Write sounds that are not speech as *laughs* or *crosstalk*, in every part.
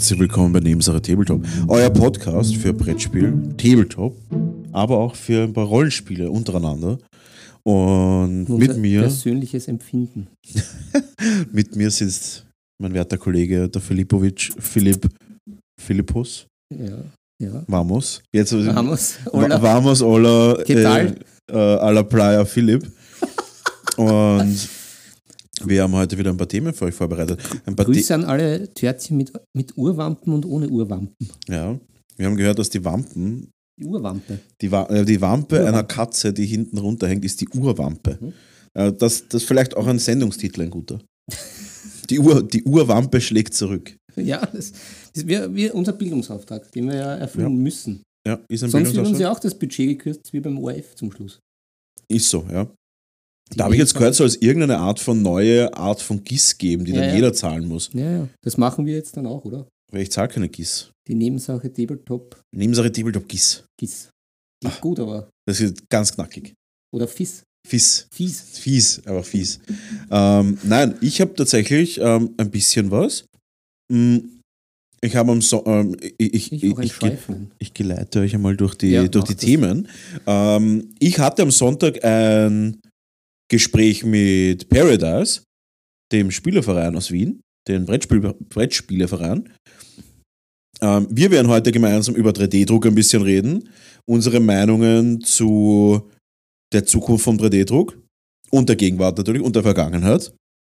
herzlich willkommen bei Nebensache Tabletop. Euer Podcast für Brettspiel, Tabletop, aber auch für ein paar Rollenspiele untereinander. Und Unser mit mir, persönliches Empfinden. *laughs* mit mir sitzt mein werter Kollege, der Filipovic, Philipp, Philippus, Ja, ja. vamos. Jetzt Vamos, Va- hola. Vamos, hola, ¿Qué tal? äh, a la Playa Philipp. *laughs* Und wir haben heute wieder ein paar Themen für euch vorbereitet. Ein paar The- Grüße an alle Törtchen mit, mit Urwampen und ohne Urwampen. ja, wir haben gehört, dass die Wampen Die Urwampe. Die, Wa äh, die Wampe Urwampe. einer Katze, die hinten runterhängt, ist die Urwampe. Mhm. Äh, das, das ist vielleicht auch ein Sendungstitel, ein guter. Die, Ur, die Urwampe schlägt zurück. Ja, das, das wäre wir, unser Bildungsauftrag, den wir ja erfüllen müssen. Ja, ist ein Sonst wird uns ja auch das Budget gekürzt, wie beim ORF zum Schluss. Ist so, ja. Da habe ich jetzt gehört, soll es irgendeine Art von neue Art von GIS geben, die Ja, dann ja. jeder zahlen muss. Ja, ja. Das machen wir jetzt dann auch, oder? Weil ich zahle keine GIS. Die Nebensache Tabletop Nebensache Tabletop GIS. GIS. Nicht gut, aber. Das ist ganz knackig. Oder FIS. Fies. Fies. Fies, aber fies. ähm, nein, ich habe tatsächlich ähm, ein bisschen was. Mm, Ich habe am so ähm, ich, ich, Ich ein ich, geleite euch einmal durch die, Ja, durch die. Themen. Ähm, ich hatte am Sonntag ein Gespräch mit Paradise, dem Spielerverein aus Wien, den Brettspiel, Brettspieleverein. Ähm, wir werden heute gemeinsam über 3D-Druck ein bisschen reden, unsere Meinungen zu der Zukunft von 3D-Druck und der Gegenwart natürlich und der Vergangenheit.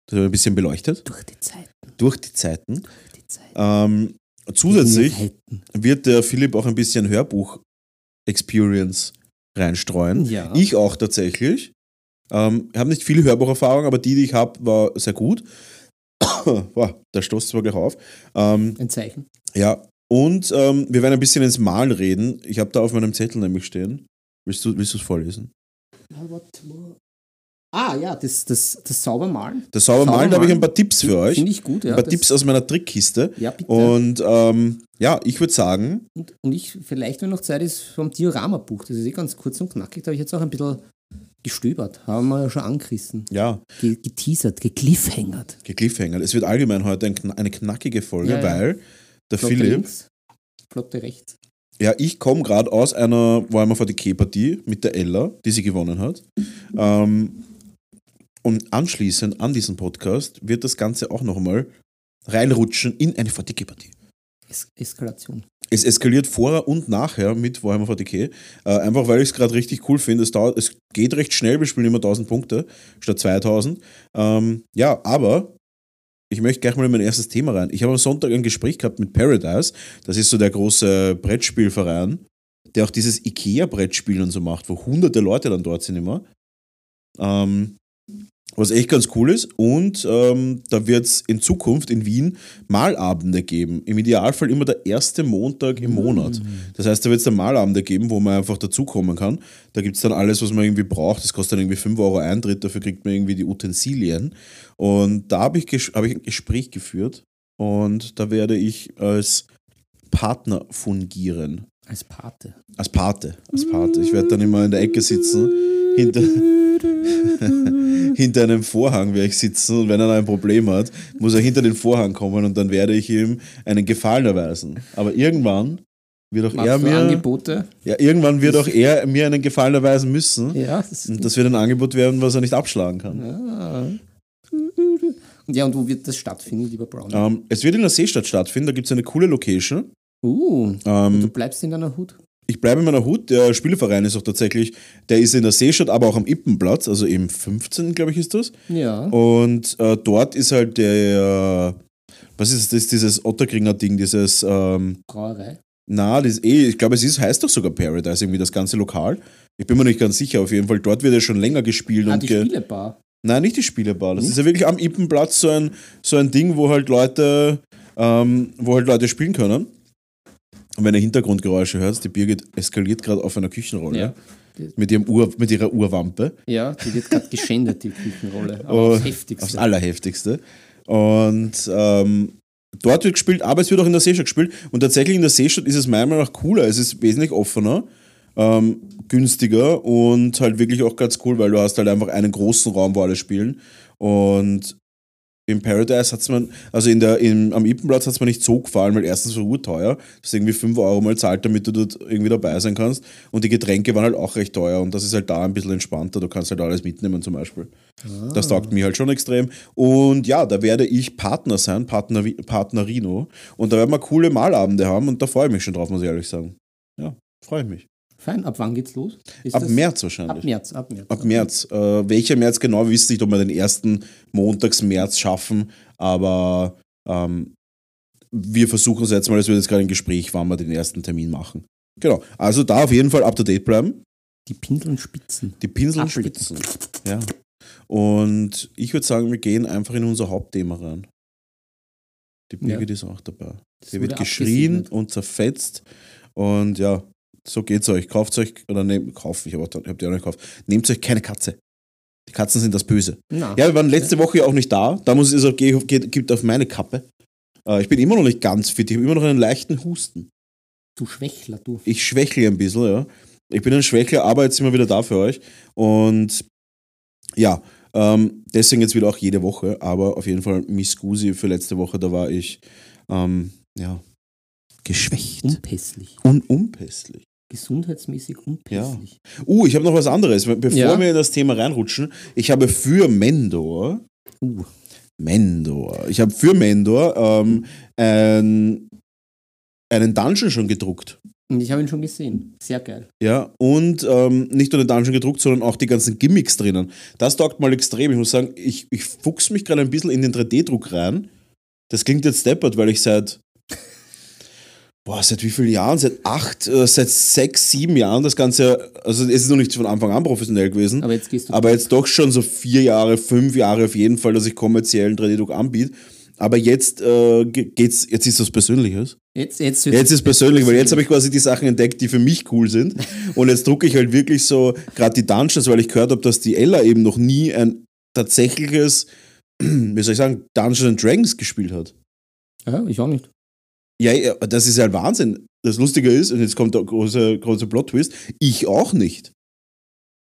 Das haben wir ein bisschen beleuchtet. Durch die Zeit. Durch die Zeiten. Durch die Zeit. Ähm, zusätzlich wird der Philipp auch ein bisschen Hörbuch-Experience reinstreuen. Ja. Ich auch tatsächlich. Ähm, ich habe nicht viel Hörbucherfahrung, aber die, die ich habe, war sehr gut. *coughs* Boah, da stoßt zwar gleich auf. Ähm, Ein Zeichen. ja, und ähm, wir werden ein bisschen ins Malen reden. Ich habe da auf meinem Zettel nämlich stehen. Willst du willst es vorlesen? Ah, ja, das, das, das Saubermalen. Das Saubermalen, da habe ich ein paar Tipps für euch. Finde ich gut, ja. ein paar Tipps aus meiner Trickkiste. Ja, bitte. Und ähm, ja, ich würde sagen, Und, und ich, vielleicht, wenn noch Zeit ist, vom Diorama-Buch. Das ist eh ganz kurz und knackig. Da habe ich jetzt auch ein bisschen gestöbert. Haben wir ja schon angerissen. ja, Ge geteasert, gekliffhängert. Cliffhanger. Es wird allgemein heute ein, eine knackige Folge, Ja, ja. weil der Flotte Philipp, links, Flotte rechts. ja, ich komme gerade aus einer Warhammer 40k-Partie mit der Ella, die sie gewonnen hat. Ähm, und anschließend an diesen Podcast wird das Ganze auch nochmal reinrutschen in eine 40k-Partie. Es Eskalation. Es eskaliert vorher und nachher mit Warhammer 40k. Äh, einfach weil ich es gerade richtig cool finde. Es, es geht recht schnell, wir spielen immer 1000 Punkte statt 2000. Ähm, ja, aber ich möchte gleich mal in mein erstes Thema rein. Ich habe am Sonntag ein Gespräch gehabt mit Paradise. Das ist so der große Brettspielverein, der auch dieses IKEA-Brettspiel und so macht, wo hunderte Leute dann dort sind immer. Ähm, was echt ganz cool ist. Und ähm, da wird es in Zukunft in Wien Malabende geben. Im Idealfall immer der erste Montag im Monat. Das heißt, da wird es dann Malabende geben, wo man einfach dazukommen kann. Da gibt es dann alles, was man irgendwie braucht. Das kostet dann irgendwie 5 Euro Eintritt, dafür kriegt man irgendwie die Utensilien. Und da habe ich, hab ich ein Gespräch geführt und da werde ich als Partner fungieren. Als Pate. Als Pate. Als Pate. Ich werde dann immer in der Ecke sitzen, hinter, *laughs* hinter einem Vorhang werde ich sitzen und wenn er ein Problem hat, muss er hinter den Vorhang kommen und dann werde ich ihm einen Gefallen erweisen. Aber irgendwann wird auch er Machst du mir, Angebote? ja, irgendwann wird auch er mir einen Gefallen erweisen müssen Ja, das und das wird ein Angebot werden, was er nicht abschlagen kann. ja. Und ja, und wo wird das stattfinden, lieber Brown? Ähm, es wird in der Seestadt stattfinden, da gibt es eine coole Location. Uh, du Ähm, bleibst in deiner Hut. Ich bleibe in meiner Hut. Der Spieleverein ist auch tatsächlich, der ist in der Seestadt, aber auch am Ippenplatz, also im 15. glaube ich ist das. Ja. Und äh, dort ist halt der, was ist das, dieses Otterkringer Ding, dieses, ähm, Brauerei. na, das eh, ich glaube, es ist, heißt doch sogar Paradise, irgendwie das ganze Lokal. Ich bin mir nicht ganz sicher, auf jeden Fall. Dort wird ja schon länger gespielt. Ah, und die ge Spielebar. Nein, nicht die Spielebar. Das Nicht? ist ja wirklich am Ippenplatz so ein, so ein Ding, wo halt Leute, ähm, wo halt Leute spielen können. Und wenn ihr Hintergrundgeräusche hört, die Birgit eskaliert gerade auf einer Küchenrolle Ja. mit, ihrem Ur, mit ihrer Urwampe. Ja, die wird gerade geschändet, die Küchenrolle. Aber Oh, das Heftigste. Aufs Allerheftigste. Und ähm, dort wird gespielt, aber es wird auch in der Seestadt gespielt. Und tatsächlich in der Seestadt ist es meiner Meinung nach cooler. Es ist wesentlich offener, ähm, günstiger und halt wirklich auch ganz cool, weil du hast halt einfach einen großen Raum, wo alle spielen. Und im Paradise hat es mir, also in der, im, am Ippenplatz hat es mir nicht so gefallen, weil erstens war urteuer, das ist irgendwie 5 Euro mal zahlt, damit du dort irgendwie dabei sein kannst. Und die Getränke waren halt auch recht teuer und das ist halt da ein bisschen entspannter. Du kannst halt alles mitnehmen zum Beispiel. Das taugt mir halt schon extrem. Und ja, da werde ich Partner sein, Partner, Partnerino. Und da werden wir coole Malabende haben und da freue ich mich schon drauf, muss ich ehrlich sagen. Ja, freue ich mich. Fein, ab wann geht's los? Ist Ab März wahrscheinlich. Ab März, ab März. Ab März. Äh, welcher März genau, wisst ihr nicht, ob wir den ersten Montags März schaffen, aber ähm, wir versuchen es jetzt mal, es wird jetzt gerade ein Gespräch, wann wir den ersten Termin machen. Genau. Also da auf jeden Fall up to date bleiben. Die Pinseln spitzen. Die Pinsel und Abblitzen. Spitzen. Ja. Und ich würde sagen, wir gehen einfach in unser Hauptthema rein. Die Birgit ist auch dabei. Hier wird geschrien und zerfetzt. Und ja, so geht's euch. Kauft euch, oder nehmt, kauft, ich habe hab die auch nicht gekauft. Nehmt euch keine Katze. Die Katzen sind das Böse. Na, Ja, wir waren letzte Woche ja auch nicht da. Da muss ich also, geht, geht, gibt auf meine Kappe. Äh, ich bin immer noch nicht ganz fit. Ich habe immer noch einen leichten Husten. du Schwächler, du. Ich schwächle ein bisschen, ja. Ich bin ein Schwächler, aber jetzt sind wir wieder da für euch. Und ja, ähm, deswegen jetzt wieder auch jede Woche. Aber auf jeden Fall Miss Gusi für letzte Woche, da war ich, ähm, ja, geschwächt. Unpässlich. Und unpässlich. Gesundheitsmäßig unpässlich. Uh, ich habe noch was anderes. Bevor Ja. wir in das Thema reinrutschen, ich habe für Mendor, Uh, Mendor, ich habe für Mendor ähm, ein, einen Dungeon schon gedruckt. und ich habe ihn schon gesehen. Sehr geil. Ja, und ähm, nicht nur den Dungeon gedruckt, sondern auch die ganzen Gimmicks drinnen. Das taugt mal extrem. Ich muss sagen, ich, ich fuchs mich gerade ein bisschen in den 3D-Druck rein. Das klingt jetzt deppert, weil ich seit, boah, seit wie vielen Jahren? Seit acht, äh, seit sechs, sieben Jahren das Ganze, also es ist noch nicht von Anfang an professionell gewesen, Aber jetzt gehst du. aber jetzt doch schon so vier Jahre, fünf Jahre auf jeden Fall, dass ich kommerziellen 3D-Druck anbiete. Aber jetzt äh, ge- geht's, jetzt ist das Persönliches. jetzt, jetzt, Jetzt ist persönlich, weil jetzt habe ich quasi die Sachen entdeckt, die für mich cool sind. Und jetzt drucke ich halt wirklich so, gerade die Dungeons, weil ich gehört habe, dass die Ella eben noch nie ein tatsächliches, *clears throat* wie soll ich sagen, Dungeons and Dragons gespielt hat. Ja, ich auch nicht. Ja, ja, das ist halt Wahnsinn. Das Lustige ist, und jetzt kommt der große, große Plot-Twist, ich auch nicht.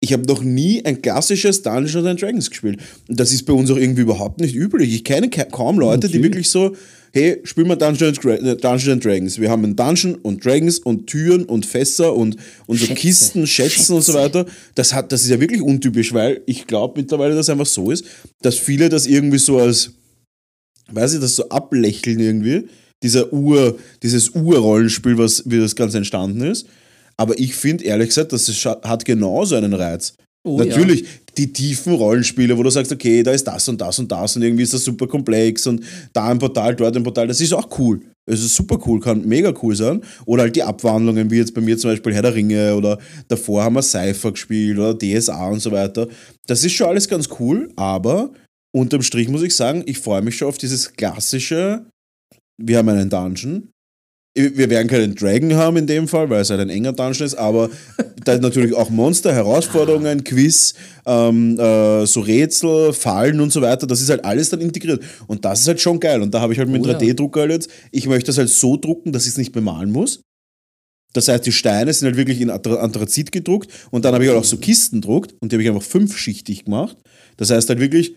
Ich habe noch nie ein klassisches Dungeons and Dragons gespielt. Und das ist bei uns auch irgendwie überhaupt nicht üblich. Ich kenne ka- kaum Leute, die Natürlich. wirklich so, hey, spielen wir Dungeons, äh, Dungeons and Dragons. Wir haben einen Dungeon und Dragons und Türen und Fässer und, und so Schätze. Kisten, Schätzen und so Schätze. weiter. Das, hat, das ist ja wirklich untypisch, weil ich glaube mittlerweile, dass es einfach so ist, dass viele das irgendwie so als, weiß ich, das so ablächeln irgendwie. Dieser Ur, dieses Urrollenspiel, was, wie das Ganze entstanden ist. Aber ich finde, ehrlich gesagt, das ist, hat genauso einen Reiz. Oh, Natürlich, die tiefen Rollenspiele, wo du sagst, okay, da ist das und das und das und irgendwie ist das super komplex und da ein Portal, dort ein Portal, das ist auch cool. Es ist super cool, kann mega cool sein. Oder halt die Abwandlungen, wie jetzt bei mir zum Beispiel Herr der Ringe oder davor haben wir Cypher gespielt oder DSA und so weiter. Das ist schon alles ganz cool, aber unterm Strich muss ich sagen, ich freue mich schon auf dieses klassische, wir haben einen Dungeon, wir werden keinen Dragon haben in dem Fall, weil es halt ein enger Dungeon ist, aber *laughs* da natürlich auch Monster, Herausforderungen, Quiz, ähm, äh, so Rätsel, Fallen und so weiter, das ist halt alles dann integriert. Und das ist halt schon geil. Und da habe ich halt mit Oh ja. 3D-Drucker halt jetzt, ich möchte das halt so drucken, dass ich es nicht bemalen muss. Das heißt, die Steine sind halt wirklich in Anthra- Anthrazit gedruckt und dann habe ich halt auch so Kisten gedruckt und die habe ich einfach fünfschichtig gemacht. Das heißt halt wirklich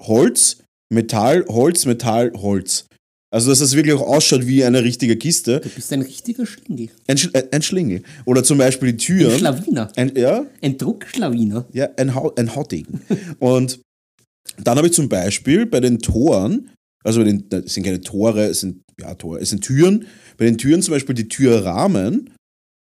Holz, Metall, Holz, Metall, Holz. Also, dass das wirklich auch ausschaut wie eine richtige Kiste. Du bist ein richtiger Schlingel. Ein, Sch äh, ein Schlingel. Oder zum Beispiel die Ein Türen. Schlawiner. Ein, ja, Ein Druckschlawiner. ja, ein, Hau ein Hautdegen. Und dann habe ich zum Beispiel bei den Toren, also bei den, das sind keine Tore, es sind, ja, Tore, es sind Türen. Bei den Türen zum Beispiel die Türrahmen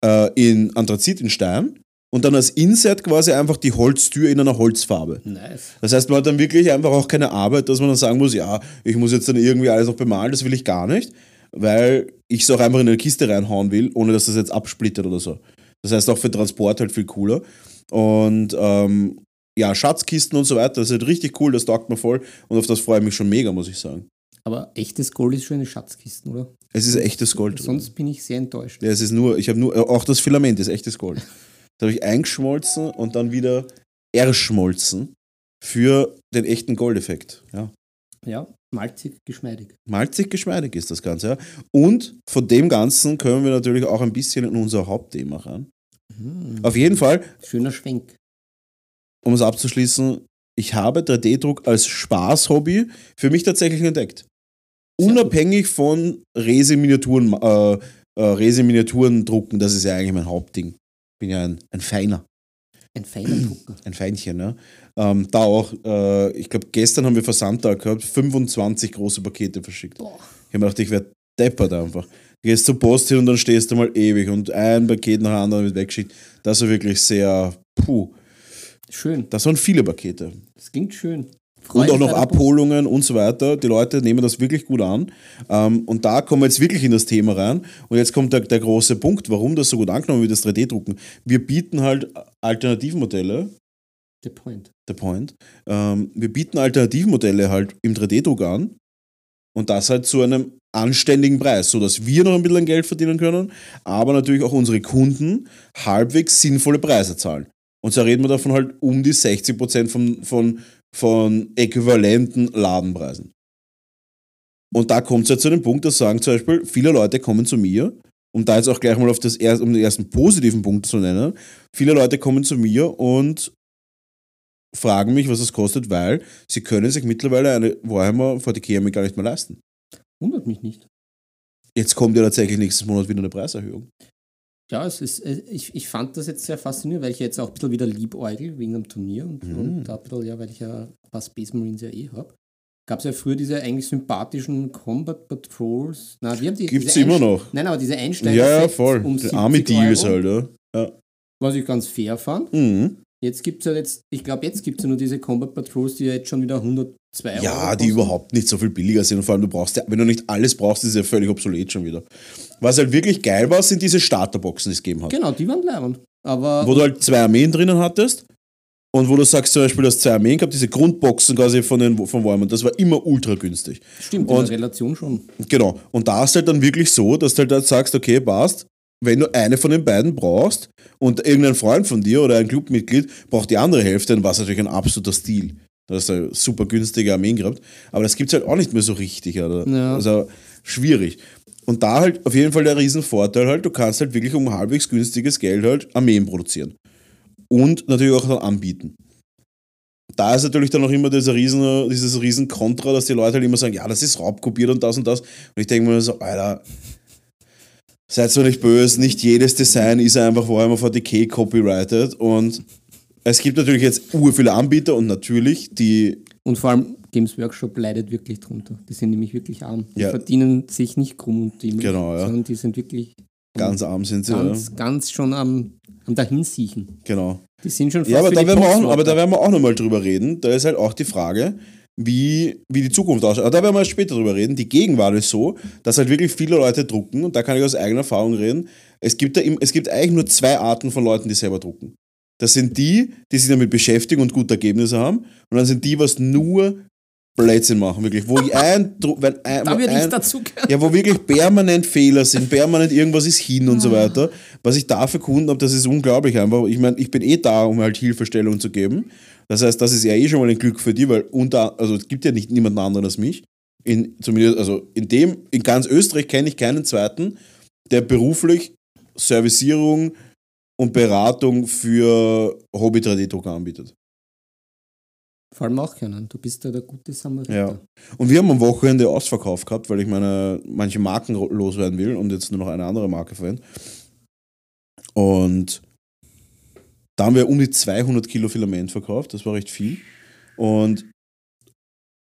äh, in Anthrazit, in Stein. Und dann als Inset quasi einfach die Holztür in einer Holzfarbe. Nice. Das heißt, man hat dann wirklich einfach auch keine Arbeit, dass man dann sagen muss, ja, ich muss jetzt dann irgendwie alles noch bemalen, das will ich gar nicht, weil ich es auch einfach in eine Kiste reinhauen will, ohne dass das jetzt absplittert oder so. Das heißt auch für Transport halt viel cooler. Und ähm, ja, Schatzkisten und so weiter, das ist halt richtig cool, das taugt mir voll und auf das freue ich mich schon mega, muss ich sagen. Aber echtes Gold ist schon eine Schatzkisten, oder? Es ist echtes Gold. drin. Sonst bin ich sehr enttäuscht. Ja, es ist nur, ich habe nur, auch das Filament ist echtes Gold. *laughs* Das habe ich eingeschmolzen und dann wieder erschmolzen für den echten Goldeffekt. Ja. Ja, malzig, geschmeidig. malzig geschmeidig ist das Ganze. Ja. Und von dem Ganzen können wir natürlich auch ein bisschen in unser Hauptthema ran. Hm. Auf jeden Fall, Schöner Schwenk. um es abzuschließen, ich habe 3D-Druck als Spaßhobby für mich tatsächlich entdeckt. Unabhängig von Rese-Miniaturen äh, äh, Rese-Miniaturen drucken, das ist ja eigentlich mein Hauptding. Bin ja ein, ein Feiner. Ein feiner Drucker. Ein Feinchen, ne? Ähm, da auch, äh, ich glaube, gestern haben wir Versandtag gehabt, 25 große Pakete verschickt. Boah. Ich habe mir gedacht, ich werde deppert einfach. Du gehst zur Post hin und dann stehst du mal ewig und ein Paket nach dem anderen wird weggeschickt. Das war wirklich sehr, puh. Schön. Das waren viele Pakete. Das klingt schön. Und auch noch Abholungen und so weiter. Die Leute nehmen das wirklich gut an. Ähm, und da kommen wir jetzt wirklich in das Thema rein. Und jetzt kommt der, der große Punkt, warum das so gut angenommen wird, das 3D-Drucken. Wir bieten halt Alternativmodelle. The point. der Point. Ähm, wir bieten Alternativmodelle halt im 3D-Druck an. Und das halt zu einem anständigen Preis, sodass wir noch ein bisschen Geld verdienen können, aber natürlich auch unsere Kunden halbwegs sinnvolle Preise zahlen. Und so reden wir davon halt um die 60% von, von, von äquivalenten Ladenpreisen. Und da kommt es halt zu dem Punkt, dass sagen zum Beispiel, viele Leute kommen zu mir, um da jetzt auch gleich mal auf das erste, um den ersten positiven Punkt zu nennen, viele Leute kommen zu mir und fragen mich, was es kostet, weil sie können sich mittlerweile eine Warhammer 40k Armee gar nicht mehr leisten. Wundert mich nicht. Jetzt kommt ja tatsächlich nächstes Monat wieder eine Preiserhöhung. Ja, es ist, äh, ich, ich fand das jetzt sehr faszinierend, weil ich jetzt auch ein bisschen wieder liebäugel wegen dem Turnier und, Mhm. und da ein bisschen, ja, weil ich ja ein paar Space Marines ja eh habe. Gab es ja früher diese eigentlich sympathischen Combat Patrols. Na, wir haben die, Gibt's immer noch. Nein, aber diese Einsteiger. Ja, ja, voll. Um Die 70 Army Deals halt, ja. ja. Was ich ganz fair fand. Mhm. Jetzt gibt es ja jetzt, ich glaube, jetzt gibt es ja nur diese Combat Patrols, die ja jetzt schon wieder 102 Euro Ja, die kosten. überhaupt nicht so viel billiger sind. Und vor allem, du brauchst ja, wenn du nicht alles brauchst, ist es ja völlig obsolet schon wieder. Was halt wirklich geil war, sind diese Starterboxen, die es gegeben hat. Genau, die waren leibend. Aber Wo du halt zwei Armeen drinnen hattest. Und wo du sagst zum Beispiel, du hast zwei Armeen gehabt, diese Grundboxen quasi von, den, von Warhammer, das war immer ultra günstig. stimmt, in und- der Relation schon. Genau. Und da ist halt dann wirklich so, dass du halt dann sagst, okay, passt, wenn du eine von den beiden brauchst und irgendein Freund von dir oder ein Clubmitglied braucht die andere Hälfte, dann war es natürlich ein absoluter Stil. Da hast du super günstige Armeen gehabt. Aber das gibt es halt auch nicht mehr so richtig. Ja. Also schwierig. Und da halt auf jeden Fall der Riesenvorteil halt, du kannst halt wirklich um halbwegs günstiges Geld halt Armeen produzieren. Und natürlich auch dann anbieten. Da ist natürlich dann auch immer dieser riesen, dieses riesen Kontra, dass die Leute halt immer sagen, ja, das ist raubkopiert und das und das. Und ich denke mir so, Alter, seid so nicht böse, nicht jedes Design ist einfach Warhammer 40k copyrighted und es gibt natürlich jetzt ur viele Anbieter und natürlich die, Und vor allem Games Workshop leidet wirklich drunter. Die sind nämlich wirklich arm. Die Ja. verdienen sich nicht krumm und dämlich, Genau, ja. sondern die sind wirklich ganz arm sind sie, ganz, ja. ganz schon am, am Dahinsiechen. genau. Die sind schon fast Ja, aber da, die werden wir auch, aber da werden wir auch nochmal drüber reden. Da ist halt auch die Frage, wie, wie die Zukunft ausschaut. Aber da werden wir später drüber reden. Die Gegenwart ist so, dass halt wirklich viele Leute drucken und da kann ich aus eigener Erfahrung reden. Es gibt, da, im- es gibt eigentlich nur zwei Arten von Leuten, die selber drucken. Das sind die, die sich damit beschäftigen und gute Ergebnisse haben. Und dann sind die, was nur Blödsinn machen, wirklich. Wo ein, wenn ein, da ich ein, *laughs* dazu ja, wo wirklich permanent Fehler sind, permanent irgendwas ist hin und so weiter. Was ich da für Kunden habe, das ist unglaublich einfach. Ich meine, ich bin eh da, um halt Hilfestellung zu geben. Das heißt, das ist ja eh schon mal ein Glück für die, weil unter, also es gibt ja nicht niemanden anderen als mich. In, zumindest, also in dem, in ganz Österreich kenne ich keinen zweiten, der beruflich Servicierung und Beratung für Hobby 3D-Drucker anbietet. Vor allem auch keinen. Du bist ja der gute Samariter. Ja. Und wir haben am Wochenende Ausverkauf gehabt, weil ich meine manche Marken loswerden will und jetzt nur noch eine andere Marke verwende. Und da haben wir um die 200 Kilo Filament verkauft, das war recht viel. Und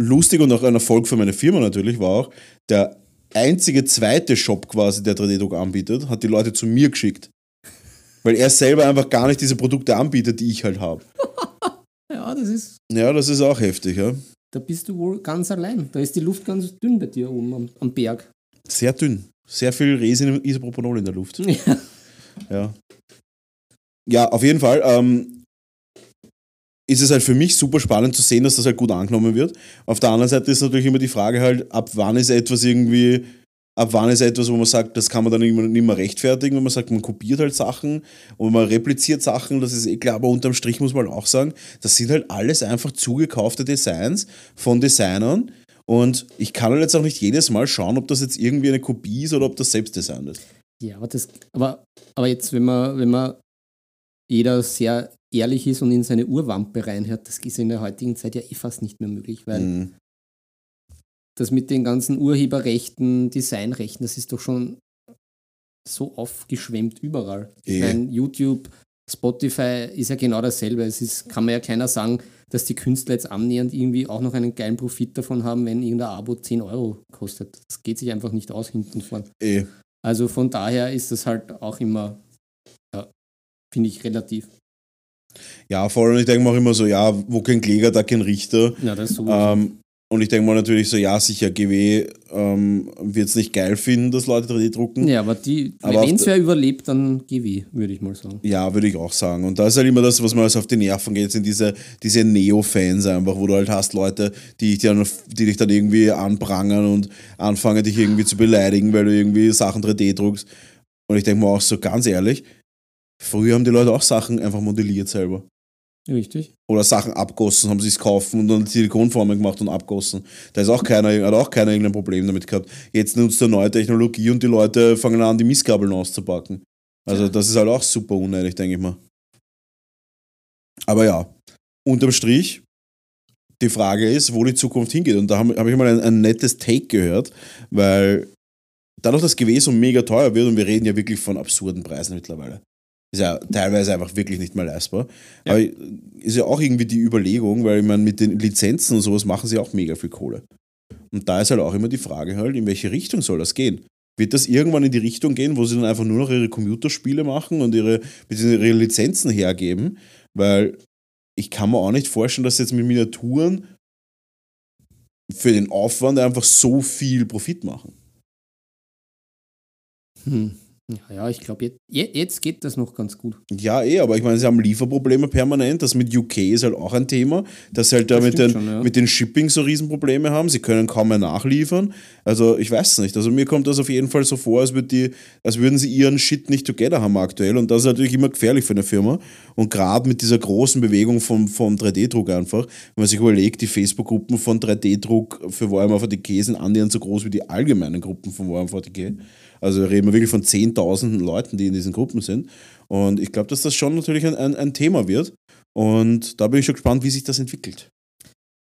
lustig und auch ein Erfolg für meine Firma natürlich war auch, der einzige zweite Shop quasi, der 3D-Druck anbietet, hat die Leute zu mir geschickt. Weil er selber einfach gar nicht diese Produkte anbietet, die ich halt habe. *laughs* ja, das ist. Ja, das ist auch heftig, ja. Da bist du wohl ganz allein. Da ist die Luft ganz dünn bei dir oben am, am Berg. Sehr dünn. Sehr viel Resin und Isopropanol in der Luft. *laughs* Ja. Ja. Ja, auf jeden Fall ähm, ist es halt für mich super spannend zu sehen, dass das halt gut angenommen wird. Auf der anderen Seite ist natürlich immer die Frage halt, ab wann ist etwas irgendwie, ab wann ist etwas, wo man sagt, das kann man dann nicht mehr, nicht mehr rechtfertigen, wenn man sagt, man kopiert halt Sachen und man repliziert Sachen, das ist eh klar, aber unterm Strich muss man auch sagen, das sind halt alles einfach zugekaufte Designs von Designern und ich kann halt jetzt auch nicht jedes Mal schauen, ob das jetzt irgendwie eine Kopie ist oder ob das Selbstdesign ist. Ja, aber, das, aber, aber jetzt, wenn man, wenn man jeder sehr ehrlich ist und in seine Urwampe reinhört, das ist in der heutigen Zeit ja eh fast nicht mehr möglich, weil Mhm. Das mit den ganzen Urheberrechten, Designrechten, das ist doch schon so aufgeschwemmt überall. Ich Eh. meine, YouTube, Spotify ist ja genau dasselbe. Es ist, kann man ja keiner sagen, dass die Künstler jetzt annähernd irgendwie auch noch einen geilen Profit davon haben, wenn irgendein Abo 10 Euro kostet. Das geht sich einfach nicht aus hinten vorn. Eh. Also von daher ist das halt auch immer, ja, finde ich, relativ. Ja, vor allem, ich denke mir auch immer so, ja, wo kein Kläger, da kein Richter. Ja, das ist so. Ähm, und ich denke mal natürlich so, ja, sicher, GW ähm, wird es nicht geil finden, dass Leute 3D drucken. ja, aber die, aber wenn es wer überlebt, dann GW, würde ich mal sagen. Ja, würde ich auch sagen. Und da ist halt immer das, was mir also auf die Nerven geht, sind diese, diese Neo-Fans einfach, wo du halt hast Leute, die, dich dann, die dich dann irgendwie anprangern und anfangen, dich irgendwie zu beleidigen, weil du irgendwie Sachen 3D druckst. Und ich denke mir auch so, ganz ehrlich, früher haben die Leute auch Sachen einfach modelliert selber. Richtig. Oder Sachen abgossen, haben sie es kaufen und dann Silikonformen gemacht und abgossen. Da ist auch keiner, hat auch keiner irgendein Problem damit gehabt. Jetzt nutzt er neue Technologie und die Leute fangen an, die Missgabeln auszupacken. Also Ja. das ist halt auch super unnötig, denke ich mal. Aber ja, unterm Strich, die Frage ist, wo die Zukunft hingeht. Und da habe hab ich mal ein, ein nettes Take gehört, weil dadurch, dass so mega teuer wird und wir reden ja wirklich von absurden Preisen mittlerweile. Ist ja teilweise einfach wirklich nicht mehr leistbar. Ja. Aber ist ja auch irgendwie die Überlegung, weil ich meine, mit den Lizenzen und sowas machen sie auch mega viel Kohle. Und da ist halt auch immer die Frage halt, in welche Richtung soll das gehen? Wird das irgendwann in die Richtung gehen, wo sie dann einfach nur noch ihre Computerspiele machen und ihre, ihre Lizenzen hergeben? Weil ich kann mir auch nicht vorstellen, dass jetzt mit Miniaturen für den Aufwand einfach so viel Profit machen. Hm. Ja, ich glaube, jetzt, je- jetzt geht das noch ganz gut. Ja, eh, aber ich meine, sie haben Lieferprobleme permanent. Das mit UK ist halt auch ein Thema, dass sie halt da mit den, schon, ja. mit den Shipping so Riesenprobleme haben. Sie können kaum mehr nachliefern. Also ich weiß nicht. Also mir kommt das auf jeden Fall so vor, als, würd die, als würden sie ihren Shit nicht together haben aktuell. Und das ist natürlich immer gefährlich für eine Firma. Und gerade mit dieser großen Bewegung vom, vom 3D-Druck einfach, wenn man sich überlegt, die Facebook-Gruppen von 3D-Druck für Warhammer 40k sind annähernd so groß wie die allgemeinen Gruppen von Warhammer 40k. Also reden wir wirklich von Zehntausenden Leuten, die in diesen Gruppen sind. Und ich glaube, dass das schon natürlich ein, ein, ein Thema wird. Und da bin ich schon gespannt, wie sich das entwickelt.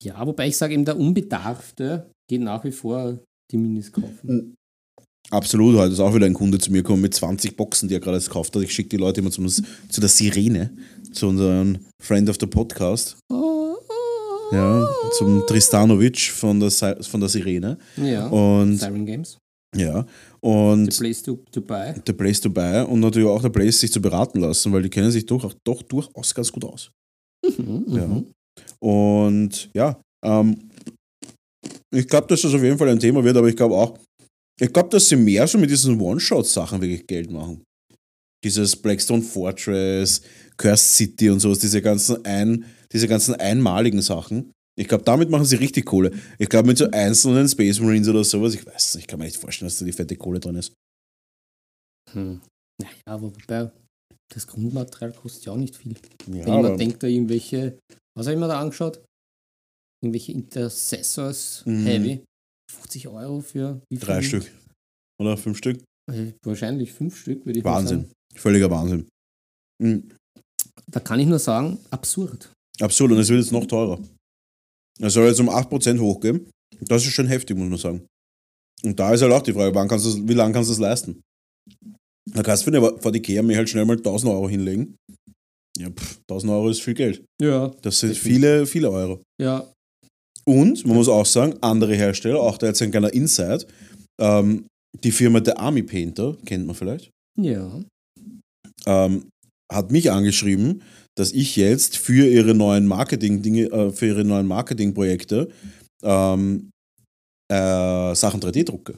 Ja, wobei ich sage eben, der Unbedarfte geht nach wie vor die Minis kaufen. Absolut, heute ist auch wieder ein Kunde zu mir gekommen mit 20 Boxen, die er gerade gekauft hat. Ich schicke die Leute immer zum, zu der Sirene, zu unserem Friend of the Podcast, ja, zum Tristanovic von der, von der Sirene. Ja. Und Siren Games. Ja, und The place to, to buy. der Place to Buy und natürlich auch der Place, sich zu beraten lassen, weil die kennen sich doch, doch durchaus ganz gut aus. Mhm, Ja. mhm. Und ja, ähm, ich glaube, dass das auf jeden Fall ein Thema wird, aber ich glaube auch, ich glaube, dass sie mehr so mit diesen One-Shot-Sachen wirklich Geld machen. Dieses Blackstone Fortress, Cursed City und sowas, diese ganzen, ein, diese ganzen einmaligen Sachen. Ich glaube, damit machen sie richtig Kohle. Ich glaube, mit so einzelnen Space Marines oder sowas, ich weiß nicht, ich kann mir nicht vorstellen, dass da die fette Kohle drin ist. Hm. Naja, aber wobei, das Grundmaterial kostet ja auch nicht viel. Ja, Wenn aber, denkt, da irgendwelche, was habe ich mir da angeschaut? Irgendwelche Intercessors Mhm. Heavy. 50 Euro für wie viel? drei Stück. Oder fünf Stück. Äh, Wahrscheinlich fünf Stück, würde ich Wahnsinn. sagen. Völliger Wahnsinn. Mhm. Da kann ich nur sagen, absurd. Absolut, und es wird jetzt noch teurer. Es soll jetzt um 8% hochgehen. Das ist schon heftig, muss man sagen. Und da ist halt auch die Frage, wann kannst wie lange kannst du das leisten? Da kannst du für eine VDK mir halt schnell mal 1000 Euro hinlegen. Ja, pff, 1000 Euro ist viel Geld. Ja. Das sind viele, viele Euro. Ja. Und, man muss auch sagen, andere Hersteller, auch da jetzt ein kleiner Insight, ähm, die Firma der Army Painter, kennt man vielleicht, Ja. ähm, hat mich angeschrieben, dass ich jetzt für ihre neuen Marketing-Dinge, äh, für ihre neuen Marketingprojekte ähm, äh, Sachen 3D drucke.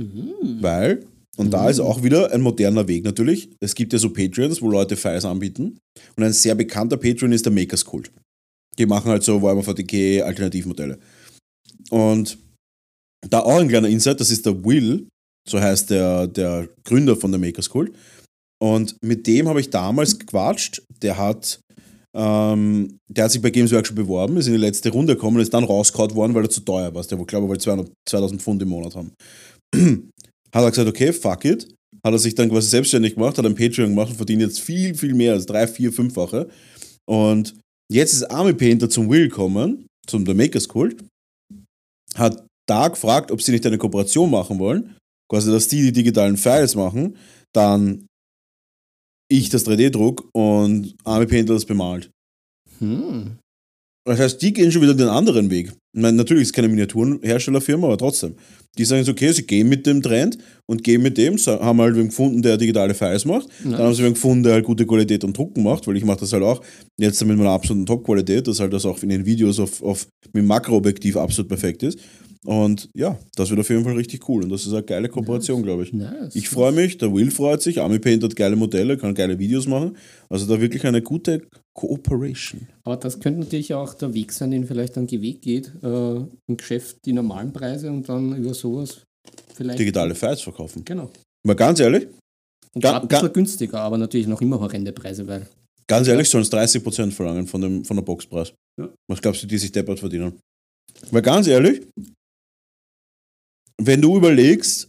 Mhm. Weil, und da Mhm. ist auch wieder ein moderner Weg natürlich. Es gibt ja so Patreons, wo Leute Files anbieten. Und ein sehr bekannter Patreon ist der Makers Cult. Die machen halt so Warhammer 40k Alternativmodelle. Und da auch ein kleiner Insight, das ist der Will, so heißt der, der Gründer von der Makers Cult. Und mit dem habe ich damals gequatscht. Der hat, ähm, der hat sich bei Games Workshop beworben, ist in die letzte Runde gekommen und ist dann rausgehauen worden, weil er zu teuer war. Der wollte, glaube ich, wollte 200 2000 Pfund im Monat haben. *clears throat* hat er gesagt, okay, fuck it. Hat er sich dann quasi selbstständig gemacht, hat ein Patreon gemacht und verdient jetzt viel, viel mehr, als drei, vier, fünffache. Und jetzt ist Army Painter zum Will gekommen, zum The Makers Cult, hat da gefragt, ob sie nicht eine Kooperation machen wollen. Quasi, dass die die digitalen Files machen, dann ich das 3D-Druck und Army Painter das bemalt. Hm. Das heißt, die gehen schon wieder den anderen Weg. Meine, natürlich ist es keine Miniaturenherstellerfirma, aber trotzdem. Die sagen jetzt, okay, sie gehen mit dem Trend und gehen mit dem, so, haben halt wen gefunden, der digitale Files macht. Dann haben sie wen gefunden, der halt gute Qualität und Drucken macht, weil ich mache das halt auch jetzt mit meiner absoluten Top-Qualität, dass halt das auch in den Videos auf, auf mit dem Makroobjektiv absolut perfekt ist. Und ja, das wird auf jeden Fall richtig cool und das ist eine geile Kooperation, glaube ich. Nice. Ich freue mich, der Will freut sich, Army Paint hat geile Modelle, kann geile Videos machen. Also da wirklich eine gute Cooperation. Aber das könnte natürlich auch der Weg sein, den vielleicht dann Weg geht. Äh, Im Geschäft die normalen Preise und dann über sowas vielleicht. Digitale Files verkaufen. Genau. Mal ganz ehrlich, Und Ga- ein bisschen günstiger, aber natürlich noch immer horrende Preise, weil. Ganz ehrlich, sollen es 30% verlangen von, dem, von der Boxpreis. Ja. Was glaubst du, die sich deppert verdienen? Weil ganz ehrlich, wenn du überlegst,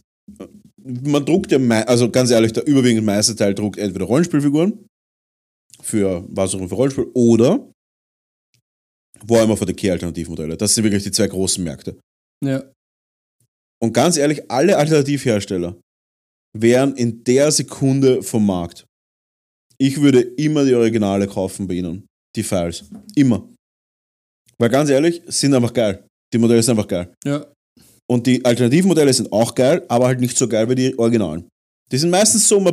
man druckt ja, also ganz ehrlich, der überwiegend meiste Teil druckt entweder Rollenspielfiguren, für was auch immer für Rollenspiel, oder Warhammer for the Key Alternativmodelle. Das sind wirklich die zwei großen Märkte. Ja. Und ganz ehrlich, alle Alternativhersteller wären in der Sekunde vom Markt. Ich würde immer die Originale kaufen bei ihnen. Die Files. Immer. Weil ganz ehrlich, sind einfach geil. Die Modelle sind einfach geil. Ja. Und die Alternativmodelle sind auch geil, aber halt nicht so geil wie die Originalen. Die sind meistens so, um,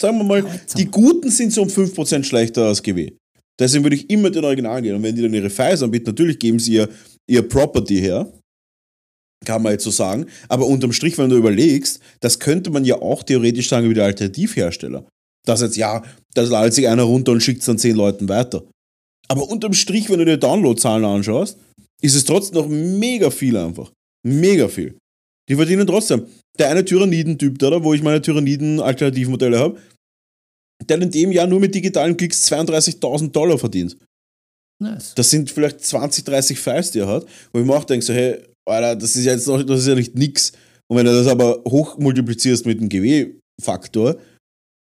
sagen wir mal, die guten sind so um 5% schlechter als GW. Deswegen würde ich immer den Original gehen. Und wenn die dann ihre Files anbieten, natürlich geben sie ihr, ihr Property her. Kann man jetzt so sagen. Aber unterm Strich, wenn du überlegst, das könnte man ja auch theoretisch sagen wie der Alternativhersteller. Dass jetzt, ja, das ladet sich einer runter und schickt es dann zehn Leuten weiter. Aber unterm Strich, wenn du dir Downloadzahlen anschaust, ist es trotzdem noch mega viel einfach. Mega viel. Die verdienen trotzdem. Der eine Tyranniden-Typ da, wo ich meine Tyranniden-Alternativmodelle habe, der hat in dem Jahr nur mit digitalen Klicks 32.000 Dollar verdient. Nice. Das sind vielleicht 20, 30 Files, die er hat, wo ich mir auch denke, so, hey, Alter, das ist ja jetzt noch, das ist ja nicht nix. Und wenn du das aber hochmultiplizierst mit dem GW-Faktor,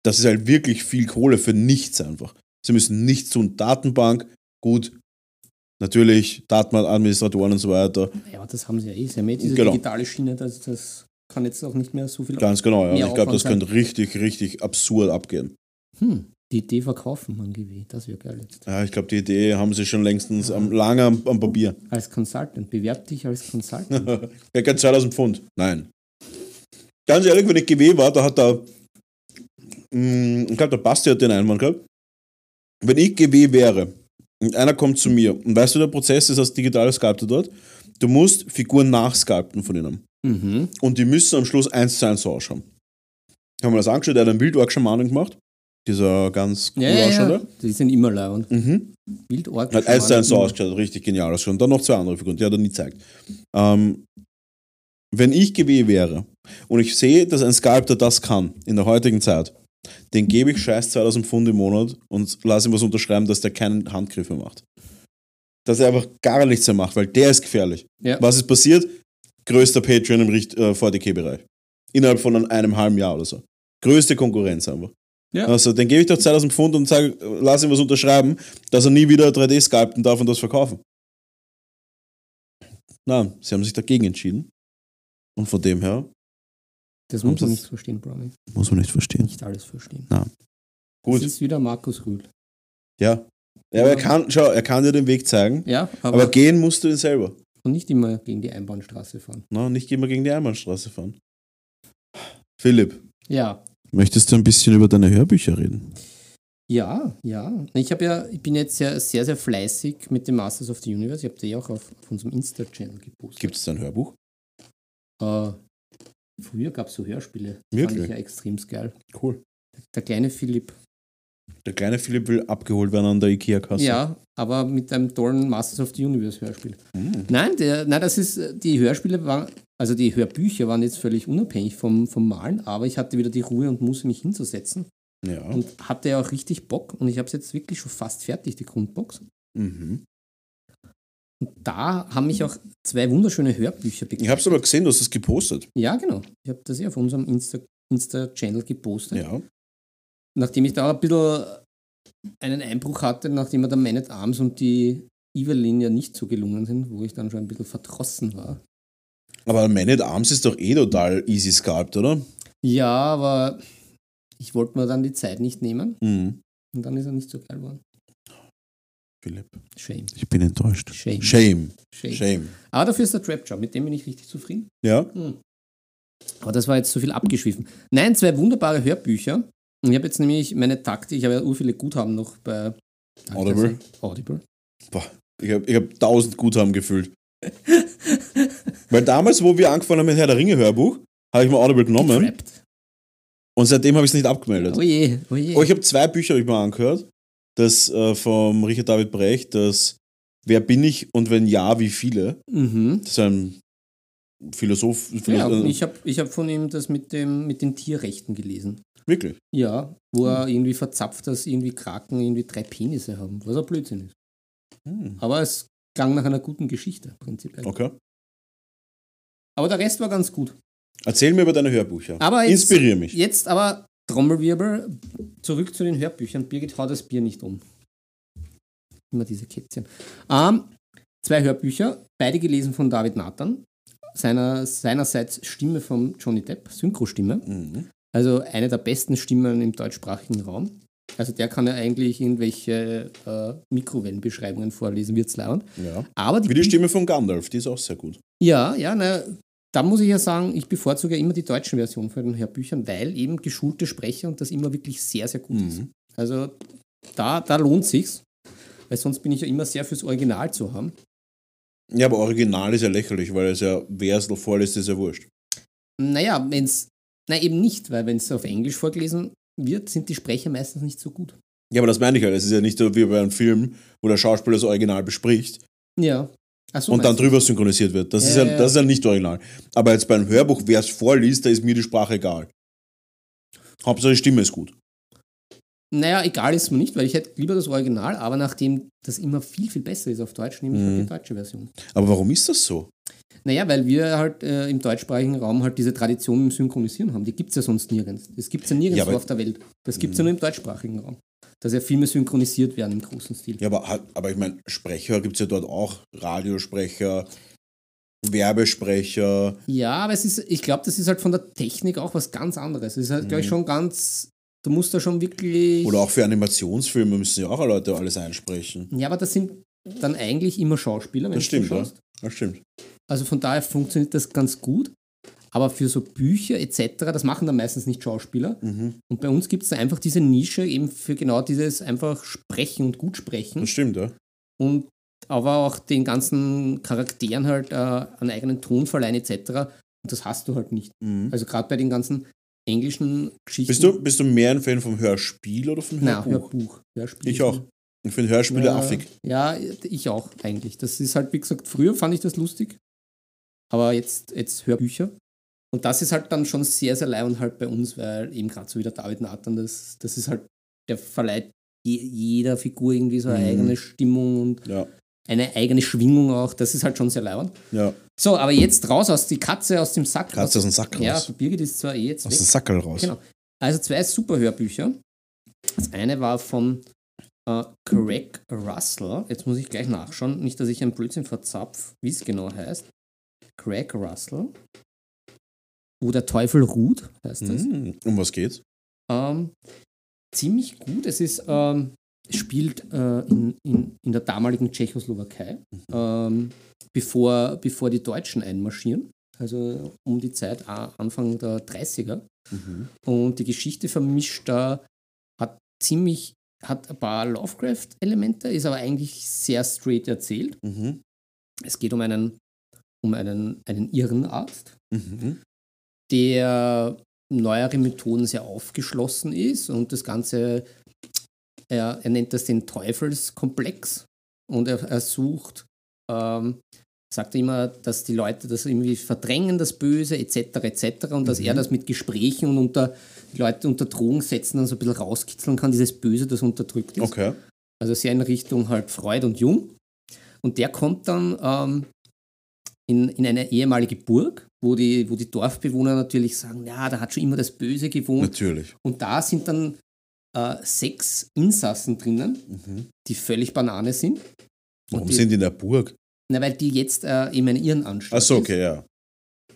das ist halt wirklich viel Kohle für nichts einfach. Sie müssen nichts tun. Datenbank, gut, natürlich, Datenbankadministratoren und so weiter. Ja, aber das haben sie ja eh. Sie haben eh diese Genau. digitale Schiene, das, das kann jetzt auch nicht mehr so viel. Ganz genau, ja. Ich glaube, das könnte richtig, richtig absurd abgehen. Hm, die Idee verkaufen, man GW. Das wäre geil jetzt. Ja, ich glaube, die Idee haben sie schon längstens am, lange am, am Papier. Als Consultant. Bewerb dich als Consultant. Er kann 2000 Pfund. Nein. Ganz ehrlich, wenn ich GW war, da hat da, mh, ich glaube, der Basti hat den Einwand gehabt. Wenn ich GW wäre und einer kommt zu mir und weißt du, der Prozess ist als digitale Sculptor dort, du musst Figuren nachsculpten von ihnen. mhm. Und die müssen am Schluss eins zu eins so ausschauen. Haben wir das angeschaut, der hat einen Wildorg-Schamanen gemacht. Dieser ganz cool Ja, ja, ja. Die sind immer leibend. Mhm. Wildorg. Hat eins zu eins so ausgeschaut, richtig genial ausgeschaut. Und dann noch zwei andere Figuren, die hat er nie gezeigt. Ähm, wenn ich GW wäre und ich sehe, dass ein Sculptor das kann in der heutigen Zeit, den gebe ich scheiß 2000 Pfund im Monat und lasse ihm was unterschreiben, dass der keinen Handgriff mehr macht. Dass er einfach gar nichts mehr macht, weil der ist gefährlich. Ja. Was ist passiert? Größter Patreon im Richt- äh, 40k-Bereich. Innerhalb von einem halben Jahr oder so. Größte Konkurrenz einfach. Ja. Also, dann gebe ich doch 2000 Pfund und sage, lass ihm was unterschreiben, dass er nie wieder 3D sculpten darf und das verkaufen. Nein, sie haben sich dagegen entschieden. Und von dem her Das muss man nicht verstehen, Brownie. muss man nicht verstehen. Nicht alles verstehen. Gut, Das ist wieder Markus Rühl. ja. Ja, aber er kann, schau, er kann dir den Weg zeigen, Ja, aber, aber gehen musst du ihn selber. und nicht immer gegen die Einbahnstraße fahren. Na, nicht immer gegen die Einbahnstraße fahren. Philipp, Ja, möchtest du ein bisschen über deine Hörbücher reden? ja, ja. Ich habe ja, ich bin jetzt sehr, sehr, sehr fleißig mit dem Masters of the Universe. Ich habe die auch auf, auf unserem Insta-Channel gepostet. Gibt es ein Hörbuch? Äh, früher gab es so Hörspiele. Fand Wirklich? ich ja extrem geil. Cool. Der kleine Philipp. Der kleine Philipp will abgeholt werden an der Ikea-Kasse. Ja, aber mit einem tollen Masters of the Universe Hörspiel. Hm. Nein, der, nein, das ist, die Hörspiele waren, also die Hörbücher waren jetzt völlig unabhängig vom, vom Malen, aber ich hatte wieder die Ruhe und Muße, mich hinzusetzen Ja. und hatte ja auch richtig Bock und ich habe es jetzt wirklich schon fast fertig, die Grundbox. Mhm. Und da haben mich auch zwei wunderschöne Hörbücher Ich habe es aber gesehen, du hast es gepostet. Ja, genau. Ich habe das ja auf unserem Insta- Insta-Channel gepostet. Ja. Nachdem ich da ein bisschen einen Einbruch hatte, nachdem er der Man at Arms und die Evelyn ja nicht so gelungen sind, wo ich dann schon ein bisschen verdrossen war. Aber Man at Arms ist doch eh total easy sculpt, oder? Ja, aber ich wollte mir dann die Zeit nicht nehmen Mhm. und dann ist er nicht so geil geworden. Philipp, Shame. ich bin enttäuscht. Shame. Shame. Shame. Shame. Aber dafür ist der Trap Job, mit dem bin ich richtig zufrieden. Ja? Aber das war jetzt so viel abgeschwiffen. Nein, zwei wunderbare Hörbücher. Ich habe jetzt nämlich meine Taktik, ich habe ja ur viele Guthaben noch bei Audible? Audible. Boah, ich habe ich hab tausend Guthaben gefüllt. *laughs* Weil damals, wo wir angefangen haben mit Herr der Ringe Hörbuch, habe ich mir Audible genommen Getrappt. und seitdem habe ich es nicht abgemeldet. Oh je, oh je. Oh, ich habe zwei Bücher hab ich mir angehört. Das äh, vom Richard David Brecht, das Wer bin ich und wenn ja, wie viele? mhm. Das ist ein Philosoph. Ja, Philosoph ich habe ich hab von ihm das mit, dem, mit den Tierrechten gelesen. wirklich. Ja, wo er irgendwie verzapft, dass irgendwie Kraken irgendwie drei Penisse haben, was ein Blödsinn ist. Hm. Aber es klang nach einer guten Geschichte, prinzipiell. Okay. Aber der Rest war ganz gut. Erzähl mir über deine Hörbücher. Aber jetzt, Inspirier mich. Jetzt aber Trommelwirbel, zurück zu den Hörbüchern. Birgit, hau das Bier nicht um. Immer diese Kätzchen. Ähm, zwei Hörbücher, beide gelesen von David Nathan. Seiner, seinerseits Stimme von Johnny Depp, Synchrostimme. Mhm. Also eine der besten Stimmen im deutschsprachigen Raum. Also der kann ja eigentlich irgendwelche äh, Mikrowellenbeschreibungen vorlesen, wird's laut. Ja. Aber die, Wie die Stimme von Gandalf, die ist auch sehr gut. Ja, ja, na, da muss ich ja sagen, ich bevorzuge ja immer die deutschen Versionen von den Hörbüchern, weil eben geschulte Sprecher und das immer wirklich sehr, sehr gut ist. Mhm. Also da, da lohnt sich's, weil sonst bin ich ja immer sehr fürs Original zu haben. Ja, aber Original ist ja lächerlich, weil es ja, wer es noch vorliest, ist ja wurscht. Naja, wenn's, na eben nicht, weil wenn es auf Englisch vorgelesen wird, sind die Sprecher meistens nicht so gut. Ja, aber das meine ich halt. Es ist ja nicht so wie bei einem Film, wo der Schauspieler das Original bespricht Ja. So, und dann drüber synchronisiert wird. Das, Ja, ist ja. das ist ja nicht original. Aber jetzt beim Hörbuch, wer es vorliest, da ist mir die Sprache egal. Hauptsache die Stimme ist gut. Naja, egal ist mir nicht, weil ich hätte lieber das Original, aber nachdem das immer viel, viel besser ist auf Deutsch, nehme ich halt Mhm. die deutsche Version. Aber warum ist das so? Naja, weil wir halt äh, im deutschsprachigen Raum halt diese Tradition im Synchronisieren haben. Die gibt es ja sonst nirgends. Das gibt es ja nirgendwo Ja, Mhm. auf der Welt. Das gibt es ja nur im deutschsprachigen Raum. Dass ja Filme synchronisiert werden im großen Stil. Ja, aber, aber ich meine, Sprecher gibt es ja dort auch. Radiosprecher, Werbesprecher. Ja, aber es ist, ich glaube, das ist halt von der Technik auch was ganz anderes. Es ist halt, glaube ich, schon ganz, du musst da schon wirklich. Mhm. Oder auch für Animationsfilme müssen ja auch Leute alles einsprechen. Ja, aber das sind dann eigentlich immer Schauspieler, wenn Das du stimmt, ja. schaust. Das stimmt. Also von daher funktioniert das ganz gut. Aber für so Bücher etc., das machen dann meistens nicht Schauspieler. Mhm. Und bei uns gibt es da einfach diese Nische eben für genau dieses einfach Sprechen und gut sprechen. Das stimmt, ja. Und aber auch den ganzen Charakteren halt äh, einen eigenen Ton verleihen etc. Und das hast du halt nicht. Mhm. Also gerade bei den ganzen englischen Geschichten. Bist du, bist du mehr ein Fan vom Hörspiel oder vom Nein, Hörbuch? Hörbuch. Hörspiel Ich auch. Ich finde Hörspiele Ja, affig. Ja, ich auch eigentlich. Das ist halt, wie gesagt, früher fand ich das lustig, aber jetzt, jetzt Hörbücher. Und das ist halt dann schon sehr, sehr leibend halt bei uns, weil eben gerade so wie der David Nathan, das, das ist halt, der verleiht je, jeder Figur irgendwie so eine Mhm. eigene Stimmung und Ja. eine eigene Schwingung auch. Das ist halt schon sehr leibend. ja. So, aber jetzt raus aus die Katze aus dem Sack. Katze aus dem Sack Ja, raus. Birgit ist zwar eh jetzt Aus weg. dem Sackerl raus. Genau. Also zwei super Hörbücher. Das eine war von äh, Craig Russell. Jetzt muss ich gleich nachschauen, nicht, dass ich ein Blödsinn verzapf, wie es genau heißt. Craig Russell. Wo der Teufel ruht, heißt das. Mhm. Um was geht's? Ähm, ziemlich gut. Es ist, ähm, spielt äh, in, in, in der damaligen Tschechoslowakei, ähm, bevor, bevor die Deutschen einmarschieren. Also um die Zeit A- Anfang der 30er. Mhm. Und die Geschichte vermischt da, hat ziemlich, hat ein paar Lovecraft-Elemente, ist aber eigentlich sehr straight erzählt. Mhm. Es geht um einen, um einen, einen Irrenarzt, Mhm. der neuere Methoden sehr aufgeschlossen ist und das Ganze, er, er nennt das den Teufelskomplex und er, er sucht, ähm, sagt immer, dass die Leute das irgendwie verdrängen, das Böse etc. etc. und dass Mhm. er das mit Gesprächen und unter die Leute unter Drogen setzen dann so ein bisschen rauskitzeln kann, dieses Böse, das unterdrückt ist. Okay. Also sehr in Richtung halt Freud und Jung. Und der kommt dann ähm, in, in eine ehemalige Burg, wo die, wo die Dorfbewohner natürlich sagen, ja, da hat schon immer das Böse gewohnt. Natürlich. Und da sind dann äh, sechs Insassen drinnen, Mhm. die völlig Banane sind. Warum die, sind die in der Burg? Na, weil die jetzt äh, eben eine Irrenanstalt Achso, ist. okay, ja.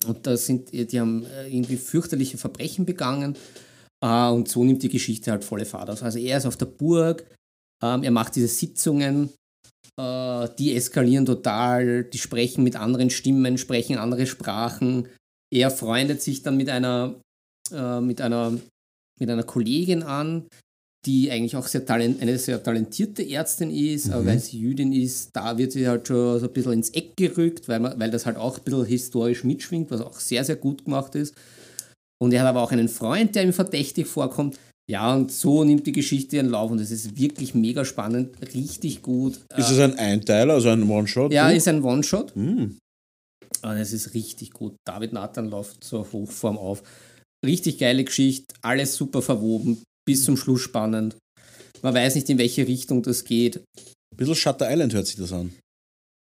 Und da sind, die haben äh, irgendwie fürchterliche Verbrechen begangen. Äh, und so nimmt die Geschichte halt volle Fahrt auf. Also er ist auf der Burg, ähm, er macht diese Sitzungen, äh, die eskalieren total, die sprechen mit anderen Stimmen, sprechen andere Sprachen. Er freundet sich dann mit einer, äh, mit einer, mit einer Kollegin an, die eigentlich auch sehr talent, eine sehr talentierte Ärztin ist, aber Mhm. weil sie Jüdin ist, da wird sie halt schon so ein bisschen ins Eck gerückt, weil, man, weil das halt auch ein bisschen historisch mitschwingt, was auch sehr, sehr gut gemacht ist. Und er hat aber auch einen Freund, der ihm verdächtig vorkommt. Ja, und so nimmt die Geschichte ihren Lauf und es ist wirklich mega spannend, richtig gut. Ist es ein Einteiler, also ein One-Shot? ja, ist ein One-Shot. Hm. Und es ist richtig gut. David Nathan läuft zur Hochform auf. Richtig geile Geschichte, alles super verwoben, bis zum Schluss spannend. Man weiß nicht, in welche Richtung das geht. Ein bisschen Shutter Island hört sich das an.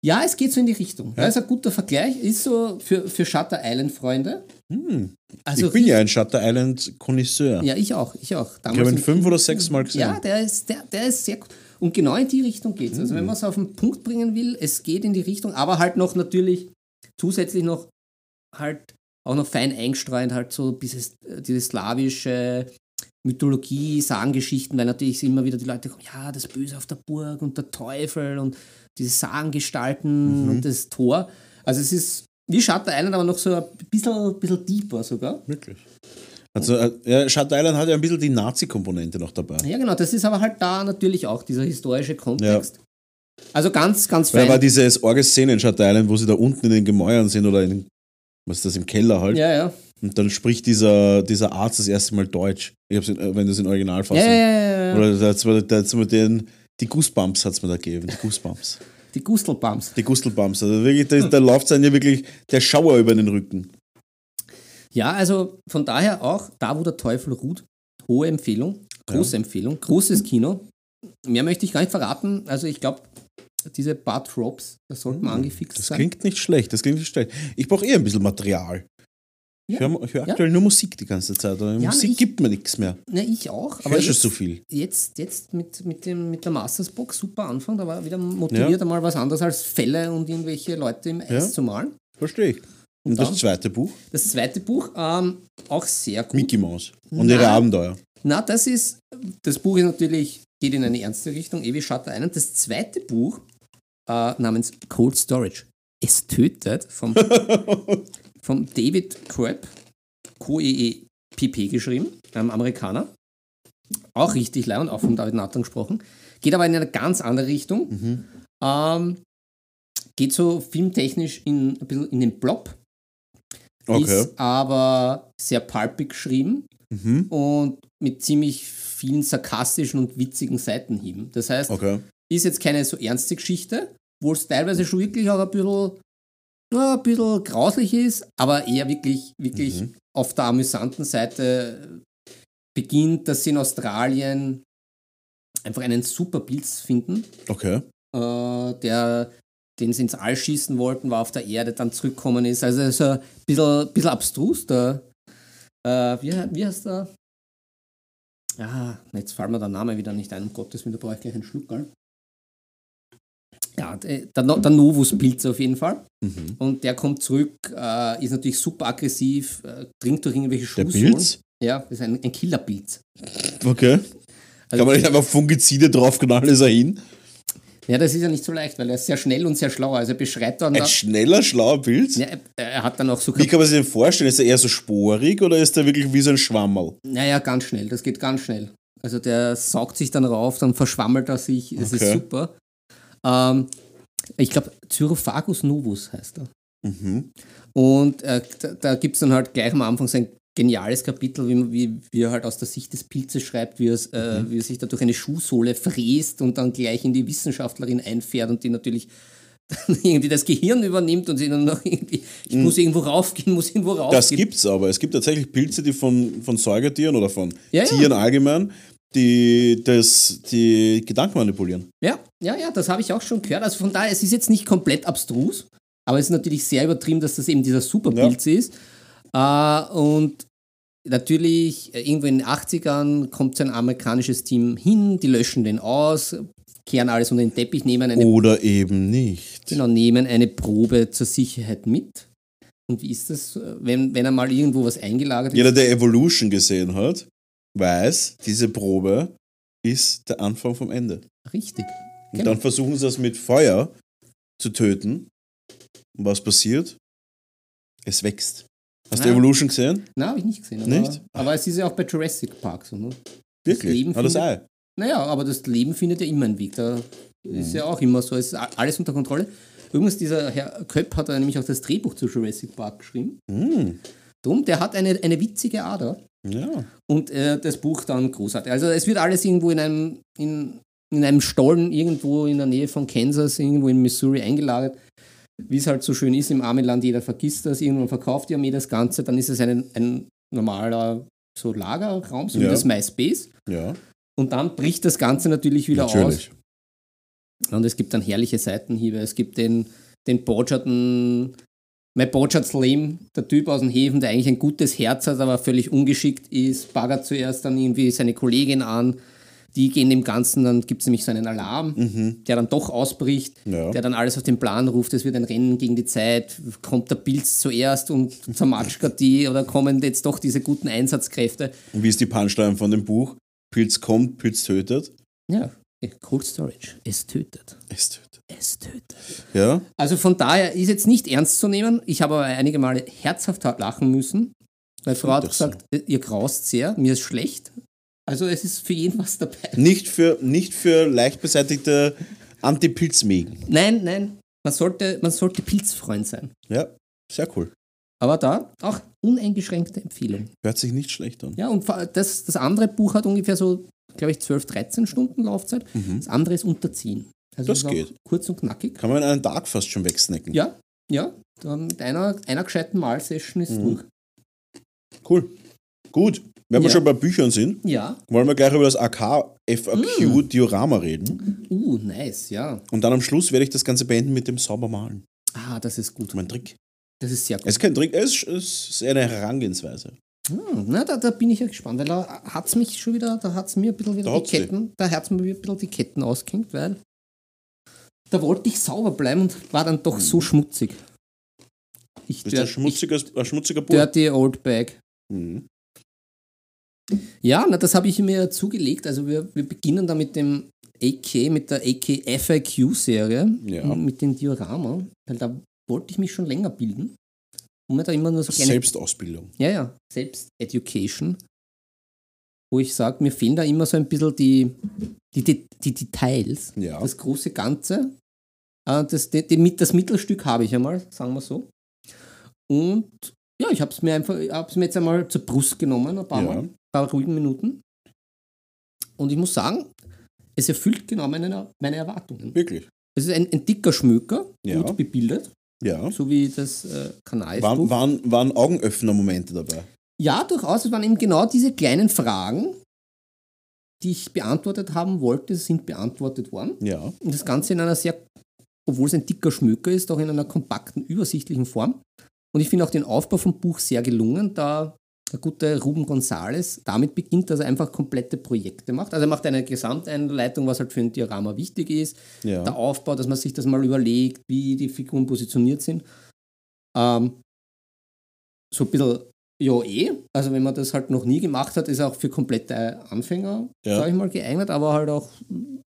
Ja, es geht so in die Richtung. Ja? Das ist ein guter Vergleich. Ist so für, für Shutter Island-Freunde. Hm. Also ich bin ja ein Shutter Island Konnoisseur. Ja, ich auch. Ich auch. ich habe ihn fünf oder sechs Mal gesehen. Ja, der ist, der, der ist sehr gut. Und genau in die Richtung geht es. Also wenn man es auf den Punkt bringen will, es geht in die Richtung, aber halt noch natürlich zusätzlich noch halt auch noch fein eingestreut, halt so dieses, diese slawische Mythologie, Sagengeschichten, weil natürlich immer wieder die Leute kommen, ja, das Böse auf der Burg und der Teufel und diese Sagengestalten Mhm. und das Tor. Also es ist wie Shutter Island, aber noch so ein bisschen, bisschen deeper sogar. Wirklich. Also, äh, ja, Shutter Island hat ja ein bisschen die Nazi-Komponente noch dabei. Ja, genau, das ist aber halt da natürlich auch dieser historische Kontext. Also ganz, ganz Weil fein. aber diese Orge-Szene in Shutter Island, wo sie da unten in den Gemäuern sind oder in, was ist das, im Keller halt. ja, ja. Und dann spricht dieser, dieser Arzt das erste Mal Deutsch. Ich hab's in, äh, wenn das in Originalfassung. Ja, ja, ja, ja, ja. Oder da hat's mir, da hat's mir den, die Goosebumps hat es mir da gegeben. Die Goosebumps. *laughs* Die Gustelbums. Die Gustelbumps. Also wirklich, da, da läuft es ja wirklich der Schauer über den Rücken. Ja, also von daher auch da, wo der Teufel ruht. Hohe Empfehlung, große Empfehlung, großes Kino. Mehr möchte ich gar nicht verraten. Also ich glaube, diese Bad Drops, das sollte man angefixt Hm, Das sein. klingt nicht schlecht. Das klingt nicht schlecht. Ich brauche eher ein bisschen Material. Ich Ja. höre hör Ja. aktuell nur Musik die ganze Zeit. Ja, Musik ich- gibt mir nichts mehr. Na, ich auch. Ich Aber höre schon so viel. jetzt, jetzt mit, mit, dem, mit der Mastersbox super Anfang. Da war wieder motiviert, einmal was anderes als Fälle und irgendwelche Leute im Eis Ja. zu malen. Verstehe ich. Und dann? das zweite Buch, Das zweite Buch, ähm, auch sehr gut. Mickey Mouse und ihre Abenteuer. Na, das ist, das Buch ist natürlich, geht in eine ernste Richtung, ewig Shutter Island. Das zweite Buch äh, namens Cold Storage. Es tötet vom, *laughs* *laughs* vom David Kroep, Q-E-E-P-P geschrieben, einem Amerikaner. Auch richtig leid und auch von David Nathan gesprochen. Geht aber in eine ganz andere Richtung. Mhm. Ähm, geht so filmtechnisch in, ein bisschen in den Blob. Okay. Ist aber sehr pulpig geschrieben Mhm. und mit ziemlich vielen sarkastischen und witzigen Seitenhieben. Das heißt, Okay. ist jetzt keine so ernste Geschichte, wo es teilweise schon wirklich auch ein bisschen, ja, ein bisschen grauslich ist, aber eher wirklich, wirklich Mhm. auf der amüsanten Seite beginnt, dass sie in Australien einfach einen super Pilz finden, Okay. äh, der den sie ins All schießen wollten, war auf der Erde, dann zurückgekommen ist. Also so ein bisschen, bisschen abstrus. Der, äh, wie, wie heißt der? Ja, jetzt fällt mir der Name wieder nicht ein, um Gottes Willen, da brauche ich gleich einen Schluck. Gell? Ja, der, der No- der Novus-Pilz auf jeden Fall. Mhm. Und der kommt zurück, äh, ist natürlich super aggressiv, äh, dringt durch irgendwelche Der Schuhsohlen. Pilz? Ja, das ist ein, ein Killerpilz. Okay. Also- Kann man nicht einfach Fungizide draufknallen, ist er hin? Ja, das ist ja nicht so leicht, weil er ist sehr schnell und sehr schlau. Also er beschreibt dann, Ein da, schneller, schlauer Pilz? ja, er, hat dann auch so Wie kann man sich den vorstellen? Ist er eher so sporig oder ist er wirklich wie so ein Schwammerl? Naja, ganz schnell, das geht ganz schnell. Also der saugt sich dann rauf, dann verschwammelt er sich, das Okay. ist super. Ähm, ich glaube, Cyrophagus novus heißt er. Mhm. Und äh, da, da gibt es dann halt gleich am Anfang sein geniales Kapitel, wie, wie, wie er halt aus der Sicht des Pilzes schreibt, wie, es, äh, Mhm. wie er sich da durch eine Schuhsohle fräst und dann gleich in die Wissenschaftlerin einfährt und die natürlich *laughs* dann irgendwie das Gehirn übernimmt und sie dann noch irgendwie, ich muss irgendwo raufgehen, muss irgendwo raufgehen. Mhm. Das gibt's aber. Es gibt tatsächlich Pilze, die von, von Säugetieren oder von Ja, ja. Tieren allgemein, die das, die Gedanken manipulieren. Ja, ja, ja, das habe ich auch schon gehört. Also von daher, es ist jetzt nicht komplett abstrus, aber es ist natürlich sehr übertrieben, dass das eben dieser Superpilz ist. Äh, und natürlich, äh, irgendwo in den 80ern kommt so ein amerikanisches Team hin, die löschen den aus, kehren alles unter den Teppich, nehmen eine, Oder eben nicht. genau, nehmen eine Probe zur Sicherheit mit. Und wie ist das, äh, wenn, wenn einmal irgendwo was eingelagert ist? Jeder, der Evolution gesehen hat, weiß, diese Probe ist der Anfang vom Ende. Richtig. Und Genau. dann versuchen sie das mit Feuer zu töten. Und was passiert? Es wächst. Hast du Ja. Evolution gesehen? Nein, habe ich nicht gesehen. Aber, Nicht? aber es ist ja auch bei Jurassic Park so. Ne? Wirklich? Leben Ah, das findet- Ei. Naja, aber das Leben findet ja immer einen Weg. Da ist Mhm. ja auch immer so, es ist alles unter Kontrolle. Übrigens, dieser Herr Köpp hat ja nämlich auch das Drehbuch zu Jurassic Park geschrieben. Hm. Drum, der hat eine, eine witzige Ader Ja. und äh, das Buch dann großartig. Also es wird alles irgendwo in einem, in, in einem Stollen irgendwo in der Nähe von Kansas, irgendwo in Missouri eingelagert. Wie es halt so schön ist im armen Land, jeder vergisst das, irgendwann verkauft die Armee das Ganze, dann ist es ein, ein normaler so Lagerraum, so wie Ja. das MySpace. Ja. Und dann bricht das Ganze natürlich wieder Natürlich. aus. Und es gibt dann herrliche Seitenhiebe. Es gibt den, den Borcharden, mein Borchard Slim, der Typ aus dem Häfen, der eigentlich ein gutes Herz hat, aber völlig ungeschickt ist, baggert zuerst dann irgendwie seine Kollegin an. Die gehen dem Ganzen, dann gibt es nämlich so einen Alarm, Mhm. der dann doch ausbricht, Ja. der dann alles auf den Plan ruft. Es wird ein Rennen gegen die Zeit. Kommt der Pilz zuerst und zermatschert die *laughs* oder kommen jetzt doch diese guten Einsatzkräfte? Und wie ist die Punchline von dem Buch? Pilz kommt, Pilz tötet. Ja, Cold Storage. Es tötet. Es tötet. Es tötet. Ja. Also von daher ist jetzt nicht ernst zu nehmen. Ich habe aber einige Male herzhaft lachen müssen. Meine Frau hat das so. gesagt, äh, ihr graust sehr, mir ist schlecht. Also es ist für jeden was dabei. Nicht für, nicht für leicht beseitigte Anti-Pilzmägen. Nein, nein, man sollte, man sollte Pilzfreund sein. Ja, sehr cool. Aber da auch uneingeschränkte Empfehlung. Hört sich nicht schlecht an. Ja, und das, das andere Buch hat ungefähr so, glaube ich, 12, 13 Stunden Laufzeit. Das andere ist Unterziehen. Also. Das geht. Kurz und knackig. Kann man in einen Tag fast schon wegsnacken. Ja, ja. Dann mit einer, einer gescheiten Malsession ist Mhm. durch. Cool. Gut. Wenn wir Ja. schon bei Büchern sind, Ja. wollen wir gleich über das AK FAQ Mhm. Diorama reden. Uh, nice, ja. Und dann am Schluss werde ich das Ganze beenden mit dem Saubermalen. Ah, das ist gut. Mein Trick. Das ist sehr gut. Es ist kein Trick, es ist- eine Herangehensweise. Hm, na, da, da bin ich ja gespannt, weil da hat es mich schon wieder, da hat es mir ein bisschen wieder Da die. Ketten, da hat es mir ein bisschen die Ketten ausgehängt, weil da wollte ich sauber bleiben und war dann doch so schmutzig. Ich Das ist ein schmutziger, ein schmutziger ich. Dirty Old Bag. Mhm. Ja, na, das habe ich mir zugelegt. Also wir, wir beginnen da mit dem AK, mit der AK FAQ-Serie, Ja. mit den Diorama, weil da wollte ich mich schon länger bilden. Und mir da immer nur so kleine Selbstausbildung. Ja, ja, Selbst-Education. Wo ich sage, mir fehlen da immer so ein bisschen die, die, die, die Details. Ja. Das große Ganze. Äh, Das, das Mittelstück habe ich einmal, sagen wir so. Und ja, ich habe es mir einfach, es mir jetzt einmal zur Brust genommen, ein paar Ja. Mal, ein paar ruhigen Minuten. Und ich muss sagen, es erfüllt genau meine, meine Erwartungen. Wirklich. Es ist ein, ein dicker Schmöker, Ja. gut bebildet, Ja. so wie das äh, Kanal Waren, waren, waren Augenöffner-Momente dabei? Ja, durchaus. Es waren eben genau diese kleinen Fragen, die ich beantwortet haben wollte, sind beantwortet worden. Ja. Und das Ganze in einer sehr, obwohl es ein dicker Schmöker ist, auch in einer kompakten, übersichtlichen Form. Und ich finde auch den Aufbau vom Buch sehr gelungen, da der gute Ruben Gonzales damit beginnt, dass er einfach komplette Projekte macht. Also er macht eine Gesamteinleitung, was halt für ein Diorama wichtig ist. Ja. Der Aufbau, dass man sich das mal überlegt, wie die Figuren positioniert sind. Ähm, so ein bisschen, ja eh. Also wenn man das halt noch nie gemacht hat, ist auch für komplette Anfänger, Ja. sag ich mal, geeignet. Aber halt auch,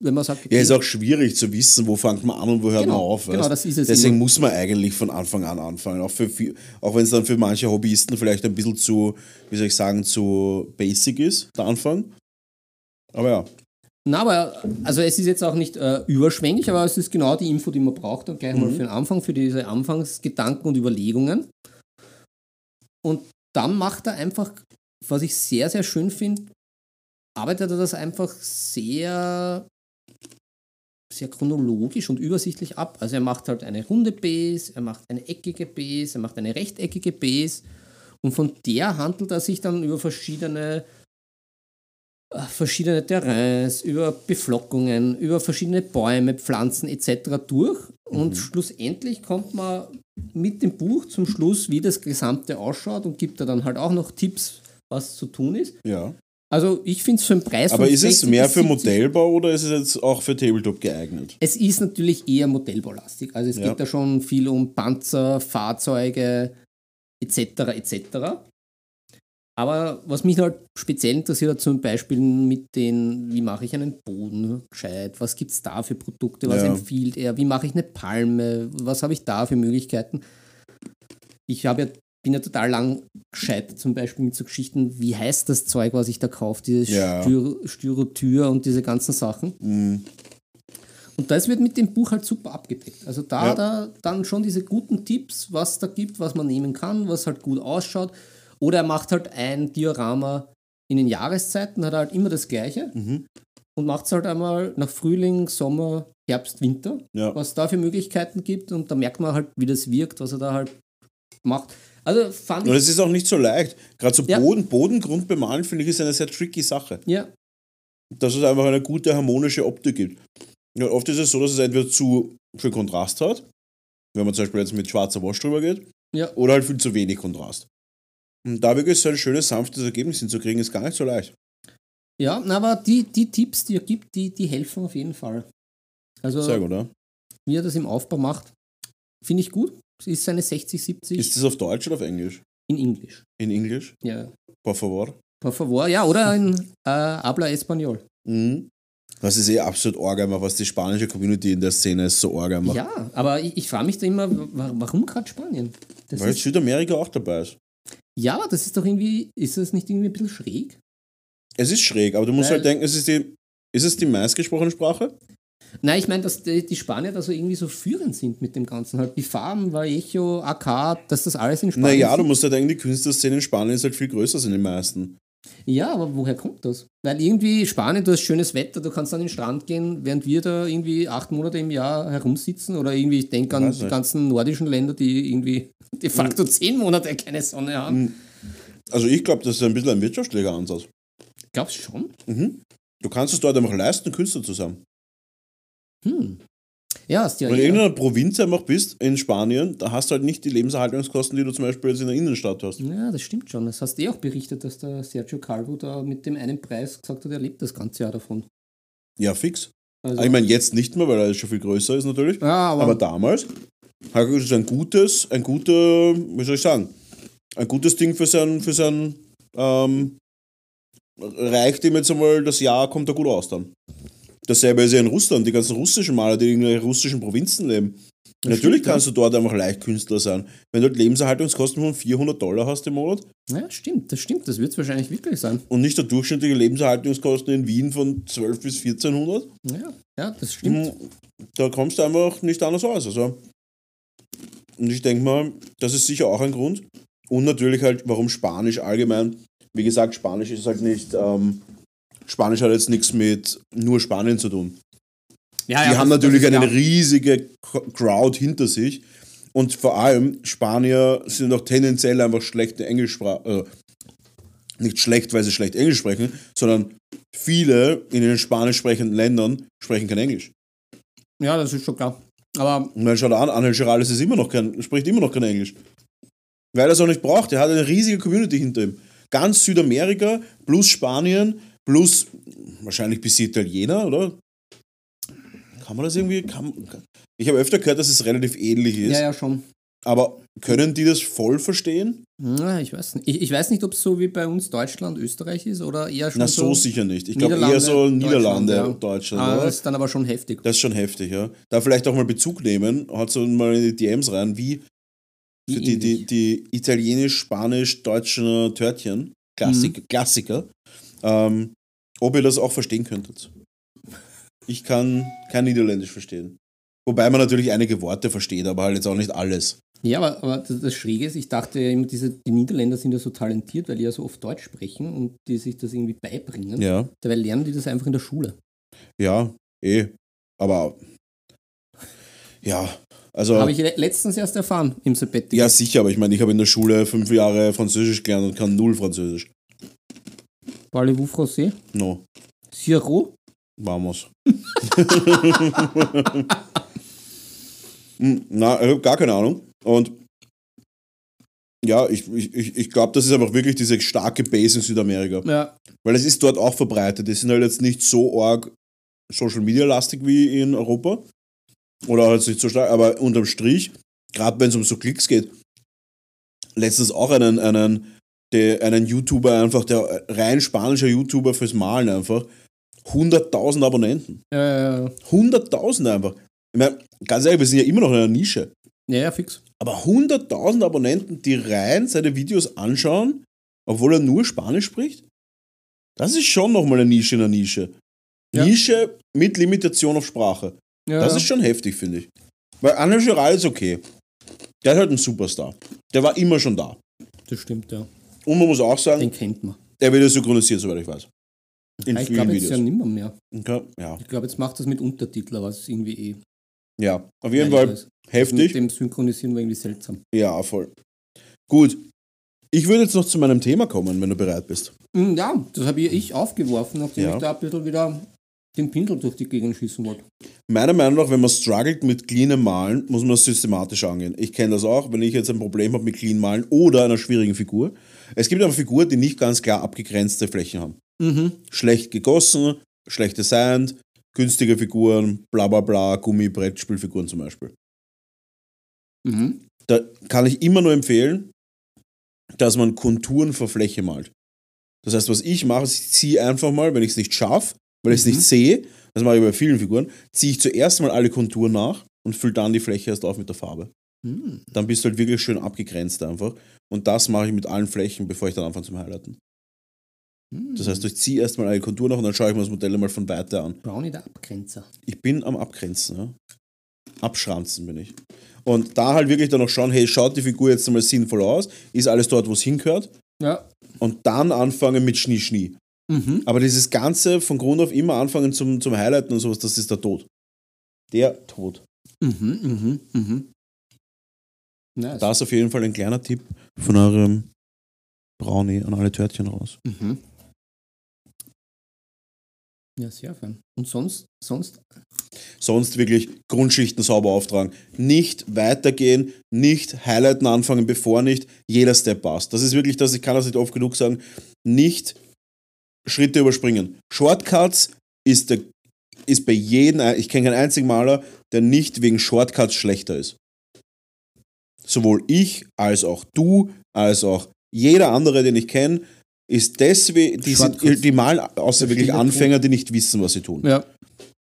wenn man sagt, Ja, ist auch schwierig zu wissen, wo fängt man an und wo hört Genau, man auf. genau, weißt? das ist es Deswegen immer. muss man eigentlich von Anfang an anfangen. Auch, für, auch wenn es dann für manche Hobbyisten vielleicht ein bisschen zu, wie soll ich sagen, zu basic ist, der Anfang. Aber ja, Na, aber also es ist jetzt auch nicht äh, überschwänglich, aber es ist genau die Info, die man braucht, dann gleich mal Mhm. für den Anfang, für diese Anfangsgedanken und Überlegungen. Und dann macht er einfach, was ich sehr, sehr schön finde, arbeitet er das einfach sehr, sehr chronologisch und übersichtlich ab. Also er macht halt eine runde Base, er macht eine eckige Base, er macht eine rechteckige Base und von der handelt er sich dann über verschiedene äh, verschiedene Terrains, über Beflockungen, über verschiedene Bäume, Pflanzen etc. durch. Und schlussendlich kommt man mit dem Buch zum Schluss, wie das Gesamte ausschaut und gibt da dann halt auch noch Tipps, was zu tun ist. Ja. Also ich finde es für einen Preis Aber ist es 60 mehr für 70 Modellbau oder ist es jetzt auch für Tabletop geeignet? Es ist natürlich eher Modellbaulastig. Also es Ja. geht da schon viel um Panzer, Fahrzeuge etc. etc. Aber was mich halt speziell interessiert zum Beispiel mit den, wie mache ich einen Boden gescheit, was gibt es da für Produkte, was Ja. empfiehlt er, wie mache ich eine Palme, was habe ich da für Möglichkeiten. Ich habe ja, bin ja total lang gescheitert, zum Beispiel mit so Geschichten, wie heißt das Zeug, was ich da kaufe, dieses Ja. Styro, Styrotyr und diese ganzen Sachen. Mhm. Und das wird mit dem Buch halt super abgedeckt. Also da Ja. er dann schon diese guten Tipps, was da gibt, was man nehmen kann, was halt gut ausschaut. Oder er macht halt ein Diorama in den Jahreszeiten, hat er halt immer das gleiche Mhm. und macht es halt einmal nach Frühling, Sommer, Herbst, Winter, Ja. was da für Möglichkeiten gibt und da merkt man halt, wie das wirkt, was er da halt macht. Also fand Und es ist auch nicht so leicht. Gerade so Ja. Boden, Bodengrund bemalen, finde ich, ist eine sehr tricky Sache. ja, Dass es einfach eine gute harmonische Optik gibt. Ja, oft ist es so, dass es entweder zu viel Kontrast hat, wenn man zum Beispiel jetzt mit schwarzer Wasch drüber geht, ja, oder halt viel zu wenig Kontrast. Und da wirklich so ein schönes, sanftes Ergebnis hinzukriegen, ist gar nicht so leicht. ja, aber die, die Tipps, die er gibt, die, die helfen auf jeden Fall. Also Sehr gut, oder? wie er das im Aufbau macht, finde ich gut. Es ist seine 60, 70 Ist das auf Deutsch oder auf Englisch? in Englisch. In Englisch? Ja. Por favor. Por favor. Ja, oder in *laughs* äh, Habla Español. Mhm. Das ist eh absolut Orgamer, was die spanische Community in der Szene ist, so Orgamer. Ja, aber ich, ich frage mich da immer, wa- warum gerade Spanien? Das Weil ist, Südamerika auch dabei ist. Ja, aber das ist doch irgendwie, ist das nicht irgendwie ein bisschen schräg? Es ist schräg, aber du musst Weil- halt denken, es ist die, ist es die meistgesprochene Sprache? Nein, ich meine, dass die, die Spanier da so irgendwie so führend sind mit dem Ganzen. Halt die Farben, Vallejo, AK, dass das alles in Spanien Naja, du musst halt denken, die Künstlerszene in Spanien ist halt viel größer als in den meisten. Ja, aber woher kommt das? Weil irgendwie Spanien, du hast schönes Wetter, du kannst an den Strand gehen, während wir da irgendwie acht Monate im Jahr herumsitzen. Oder irgendwie, ich denke an die ganzen nordischen Länder, die irgendwie *laughs* de facto zehn Monate keine Sonne haben. Also ich glaube, das ist ein bisschen ein wirtschaftlicher Ansatz. Glaubst du schon? Du kannst es dort einfach leisten, Künstler zu sein. Hm. Ja, hast ja Wenn du in irgendeiner Provinz einfach bist, in Spanien, da hast du halt nicht die Lebenserhaltungskosten, die du zum Beispiel jetzt in der Innenstadt hast. Ja, das stimmt schon. Das hast du eh auch berichtet, dass der Sergio Calvo da mit dem einen Preis gesagt hat, er lebt das ganze Jahr davon. Ja, fix. Also, Ich meine, jetzt nicht mehr, weil er schon viel größer ist natürlich. ja, aber, Aber damals hat er ein gutes, ein guter, wie soll ich sagen, ein gutes Ding für sein, für sein, ähm, reicht ihm jetzt einmal das Jahr, kommt er gut aus dann. Dasselbe ist ja in Russland, die ganzen russischen Maler, die in russischen Provinzen leben. Das Natürlich stimmt, ja. kannst du dort einfach leicht Künstler sein. Wenn du halt Lebenserhaltungskosten von 400 Dollar hast im Monat ja, stimmt, das stimmt. Das wird es wahrscheinlich wirklich sein. und nicht der durchschnittliche Lebenserhaltungskosten in Wien von 12 bis 1400, Ja, ja das stimmt. hm, da kommst du einfach nicht anders aus. Also. Und ich denke mal, das ist sicher auch ein Grund. Und natürlich halt, warum Spanisch allgemein. Wie gesagt, Spanisch ist halt nicht. Ähm, Spanisch hat jetzt nichts mit nur Spanien zu tun. Ja, Die ja, haben natürlich eine riesige Crowd hinter sich. Und vor allem, Spanier sind auch tendenziell einfach schlechte Englischsprache. Also nicht schlecht, weil sie schlecht Englisch sprechen, sondern viele in den spanisch sprechenden Ländern sprechen kein Englisch. Ja, das ist schon klar. Aber Und dann schaut an, Angel Gerales ist immer noch kein, spricht immer noch kein Englisch. Weil er es auch nicht braucht. Er hat eine riesige Community hinter ihm. Ganz Südamerika, plus Spanien, plus wahrscheinlich bis die Italiener, oder? Kann man das irgendwie. Kann, ich habe öfter gehört, dass es relativ ähnlich ist. ja, ja, schon. Aber können die das voll verstehen? Ja, ich weiß nicht. Ich, ich weiß nicht, ob es so wie bei uns Deutschland, Österreich ist oder eher schon Na, so, so. sicher nicht. Ich glaube eher so Niederlande, Deutschland, Deutschland. Ah, das ist dann aber schon heftig. Das ist schon heftig, ja. Da vielleicht auch mal Bezug nehmen, hat so mal in die DMs rein, wie die, die, ähnlich. die italienisch-spanisch-deutschen Törtchen, Klassik, Mhm. Klassiker, ähm, ob ihr das auch verstehen könntet. Ich kann kein Niederländisch verstehen. Wobei man natürlich einige Worte versteht, aber halt jetzt auch nicht alles. Ja, aber, aber das, das Schräge ist, ich dachte ja immer, diese, die Niederländer sind ja so talentiert, weil die ja so oft Deutsch sprechen und die sich das irgendwie beibringen. Ja, Dabei lernen die das einfach in der Schule. ja, eh. Aber ja, also. Habe ich le- letztens erst erfahren im Sabbatical. ja, sicher, aber ich meine, ich habe in der Schule fünf Jahre Französisch gelernt und kann null Französisch. Parlez-vous français? No, Siro? vamos. Na, ich habe gar keine Ahnung. Und ja, ich, ich, ich- ich glaube, das ist einfach wirklich diese starke Base in Südamerika. Ja. Weil es ist dort auch verbreitet. Die sind halt jetzt nicht so arg Social Media lastig wie in Europa. Oder halt nicht so stark, aber unterm Strich, gerade wenn es um so Klicks geht, letztens auch einen, einen, der, einen YouTuber einfach, der rein spanischer YouTuber fürs Malen einfach, 100.000 Abonnenten. Äh, 100.000 einfach. Ich meine, ganz ehrlich, wir sind ja immer noch in einer Nische. ja, ja, fix. Aber 100.000 Abonnenten, die rein seine Videos anschauen, obwohl er nur Spanisch spricht? Das ist schon nochmal eine Nische in der Nische. Ja. Nische mit Limitation auf Sprache. Ja, Das ja. ist schon heftig, finde ich. Weil Anna Giral ist okay. Der ist halt ein Superstar. Der war immer schon da. das stimmt, ja. Und man muss auch sagen, Den kennt man. er wird ja synchronisiert, soweit ich weiß. In ich vielen glaube jetzt Videos. ja nimmer mehr. Okay. Ja. Ich glaube, jetzt macht das mit Untertiteln, was irgendwie eh. ja, auf jeden Fall ist. Mit heftig. dem Synchronisieren war irgendwie seltsam. Ja, voll. Gut. Ich würde jetzt noch zu meinem Thema kommen, wenn du bereit bist. Mm, Ja, das habe ich, ich aufgeworfen, nachdem Ja. ich da ein bisschen wieder den Pinsel durch die Gegend schießen wollte. Meiner Meinung nach, wenn man struggelt mit cleanem Malen, muss man das systematisch angehen. Ich kenne das auch, wenn ich jetzt ein Problem habe mit clean Malen oder einer schwierigen Figur. Es gibt aber Figuren, die nicht ganz klar abgegrenzte Flächen haben. Mhm. Schlecht gegossen, schlechte Sand, günstige Figuren, bla bla bla, Gummi, Brettspielfiguren zum Beispiel. Mhm. Da kann ich immer nur empfehlen, dass man Konturen vor Fläche malt. Das heißt, was ich mache, ist, ich ziehe einfach mal, wenn ich es nicht schaffe, weil ich es Mhm. nicht sehe, das mache ich bei vielen Figuren, ziehe ich zuerst mal alle Konturen nach und fülle dann die Fläche erst auf mit der Farbe. Mhm. Dann bist du halt wirklich schön abgegrenzt einfach. Und das mache ich mit allen Flächen, bevor ich dann anfange zum Highlighten. Mhm. Das heißt, ich ziehe erstmal alle Konturen nach und dann schaue ich mir das Modell mal von weiter an. Brownie der Abgrenzer. Ich bin am Abgrenzen, ja. Abschranzen bin ich. Und da halt wirklich dann noch schauen, hey, schaut die Figur jetzt einmal sinnvoll aus? Ist alles dort, wo es hingehört? Ja. Und dann anfangen mit Schnie, Schnie. Mhm. Aber dieses Ganze von Grund auf immer anfangen zum, zum Highlighten und sowas, das ist der Tod. Der Tod. Mhm. Mhm. Mhm. Nice. Da ist auf jeden Fall ein kleiner Tipp von eurem Brownie an alle Törtchen raus. Mhm. Ja, sehr fein. Und sonst, sonst? Sonst wirklich Grundschichten sauber auftragen. Nicht weitergehen, nicht Highlighten anfangen, bevor nicht jeder Step passt. Das ist wirklich das, ich kann das nicht oft genug sagen, nicht Schritte überspringen. Shortcuts ist, der, ist bei jedem, ich kenne keinen einzigen Maler, der nicht wegen Shortcuts schlechter ist. Sowohl ich, als auch du, als auch jeder andere, den ich kenne, ist deswegen, die, sind, die malen außer wirklich Anfänger, die nicht wissen, was sie tun. Ja.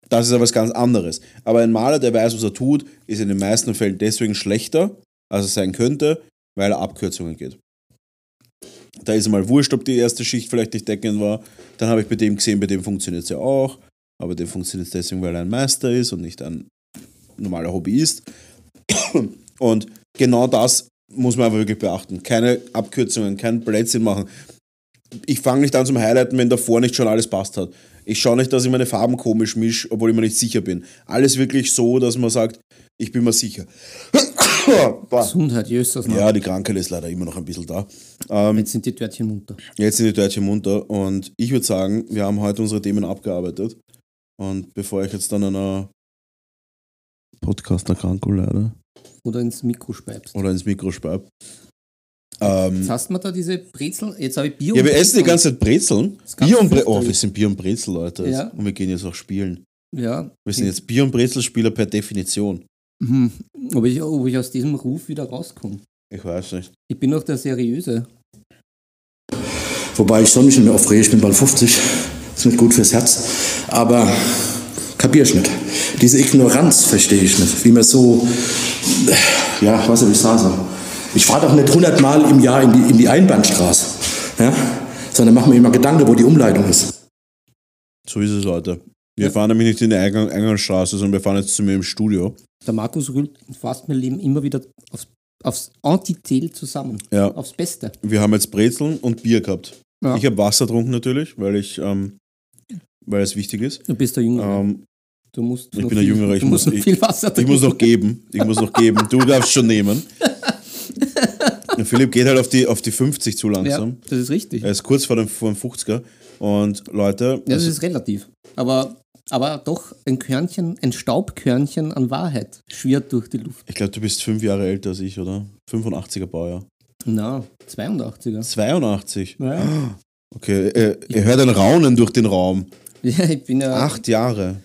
Das ist aber was ganz anderes. Aber ein Maler, der weiß, was er tut, ist in den meisten Fällen deswegen schlechter, als er sein könnte, weil er Abkürzungen geht. Da ist mal wurscht, ob die erste Schicht vielleicht nicht deckend war. Dann habe ich bei dem gesehen, bei dem funktioniert es ja auch. Aber dem funktioniert es deswegen, weil er ein Meister ist und nicht ein normaler Hobbyist. Und genau das muss man aber wirklich beachten. Keine Abkürzungen, kein Blödsinn machen. Ich fange nicht an zum Highlighten, wenn davor nicht schon alles passt hat. Ich schaue nicht, dass ich meine Farben komisch mische, obwohl ich mir nicht sicher bin. Alles wirklich so, dass man sagt, ich bin mir sicher. *coughs* Gesundheit, Jösters. Ja, die Krankheit ist leider immer noch ein bisschen da. Ähm, Jetzt sind die Törtchen munter. jetzt sind die Deutschen munter und ich würde sagen, wir haben heute unsere Themen abgearbeitet. Und bevor ich jetzt dann einer Podcast-Erkrankung leider Oder ins Mikro speibst. oder ins Mikro speib. Ähm, Jetzt hast du mir da diese Brezel. Jetzt habe ich Bier ja, wir und essen die ganze Zeit Brezeln. Bier und Bre Oh, wir sind Bier und Brezel, Leute. Ja. Und wir gehen jetzt auch spielen. Ja. Wir sind jetzt Bier- und Brezelspieler per Definition. Mhm. Ob, ich, ob ich aus diesem Ruf wieder rauskomme. Ich weiß nicht. Ich bin doch der Seriöse. Wobei ich soll mich nicht mehr aufregen, ich bin bald 50. Ist nicht gut fürs Herz. Aber kapier ich nicht. Diese Ignoranz verstehe ich nicht. Wie man so, ja, was soll ich sagen? Ich fahre doch nicht 100 Mal im Jahr in die, in die Einbahnstraße. Ja? Sondern mache mir immer Gedanken, wo die Umleitung ist. So ist es, Leute. Wir Ja. fahren nämlich nicht in die Eingang Eingangsstraße, sondern wir fahren jetzt zu mir im Studio. Der Markus rührt fast mein Leben immer wieder aufs, aufs Antithel zusammen. Ja. Aufs Beste. Wir haben jetzt Brezeln und Bier gehabt. Ja. Ich habe Wasser getrunken natürlich, weil ich, ähm, weil es wichtig ist. Du bist der Jüngere. Ähm, du musst ich bin der Jüngere, ich muss- noch ich- viel Wasser ich muss trinken. noch geben. Ich muss noch geben. Du darfst schon nehmen. *laughs* Philipp geht halt auf die, auf die 50 zu Ja, langsam. das ist richtig. Er ist kurz vor dem, vor dem 50er. Und Leute, Ja, das also- ist relativ. Aber, aber doch ein Körnchen, ein Staubkörnchen an Wahrheit schwirrt durch die Luft. ich glaube, du bist fünf Jahre älter als ich, oder? 85er Baujahr. Na, 82er. 82. Ja. Okay, äh, ihr hört ein Raunen durch den Raum. *laughs* ja, ich bin ja. Acht Jahre.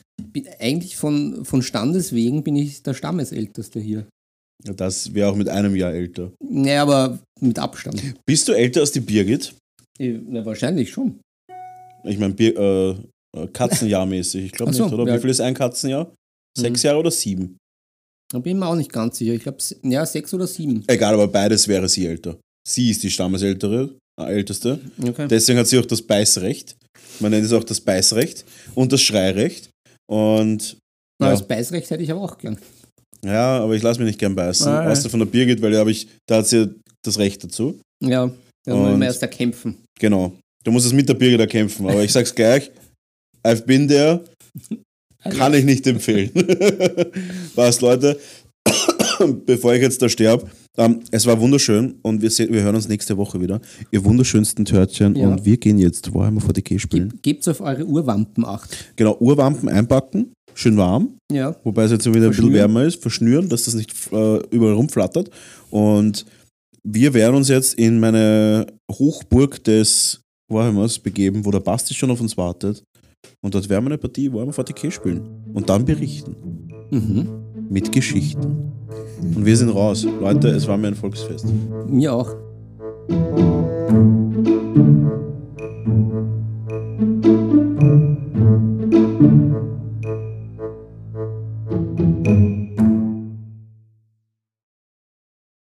Eigentlich von, von Standeswegen bin ich der Stammesälteste hier. Ja, Das wäre auch mit einem Jahr älter. Naja, aber mit Abstand. Bist du älter als die Birgit? Eh, Na, wahrscheinlich schon. Ich meine, äh, äh, Katzenjahrmäßig. Ich glaube so, nicht, oder? ja. Wie viel ist ein Katzenjahr? Sechs Mhm. Jahre oder sieben? Da bin ich mir auch nicht ganz sicher. Ich glaube, ja, sechs oder sieben. Egal, aber beides wäre sie älter. Sie ist die Stammesältere, äh, älteste. Okay. Deswegen hat sie auch das Beißrecht. Man nennt es auch das Beißrecht und das Schreirecht. Und Na, ja, Das Beißrecht hätte ich aber auch gern. ja aber ich lasse mich nicht gern beißen. Ja. Außer von der Birgit, weil da, ich, da hat sie das Recht dazu. Ja, da muss man erst erkämpfen. Genau. Du musst es mit der Birgit erkämpfen. Aber ich sag's gleich, I've been there, *laughs* kann ich nicht empfehlen. *laughs* Was, Leute, *coughs* bevor ich jetzt da sterbe, ähm, es war wunderschön und wir, sehen, wir hören uns nächste Woche wieder. Ihr wunderschönsten Törtchen Ja. und wir gehen jetzt Warhammer 40k spielen. Geb, gebt's auf eure Urwampen acht. Genau, Urwampen einpacken, schön warm, Ja. wobei es jetzt wieder ein bisschen wärmer ist, verschnüren, dass das nicht äh, überall rumflattert. Und wir werden uns jetzt in meine Hochburg des Warhammers begeben, wo der Basti schon auf uns wartet. Und dort werden wir eine Partie Warhammer 40k spielen. Und dann berichten. Mhm. Mit Geschichten. Und wir sind raus. Leute, es war mir ein Volksfest. Mir auch.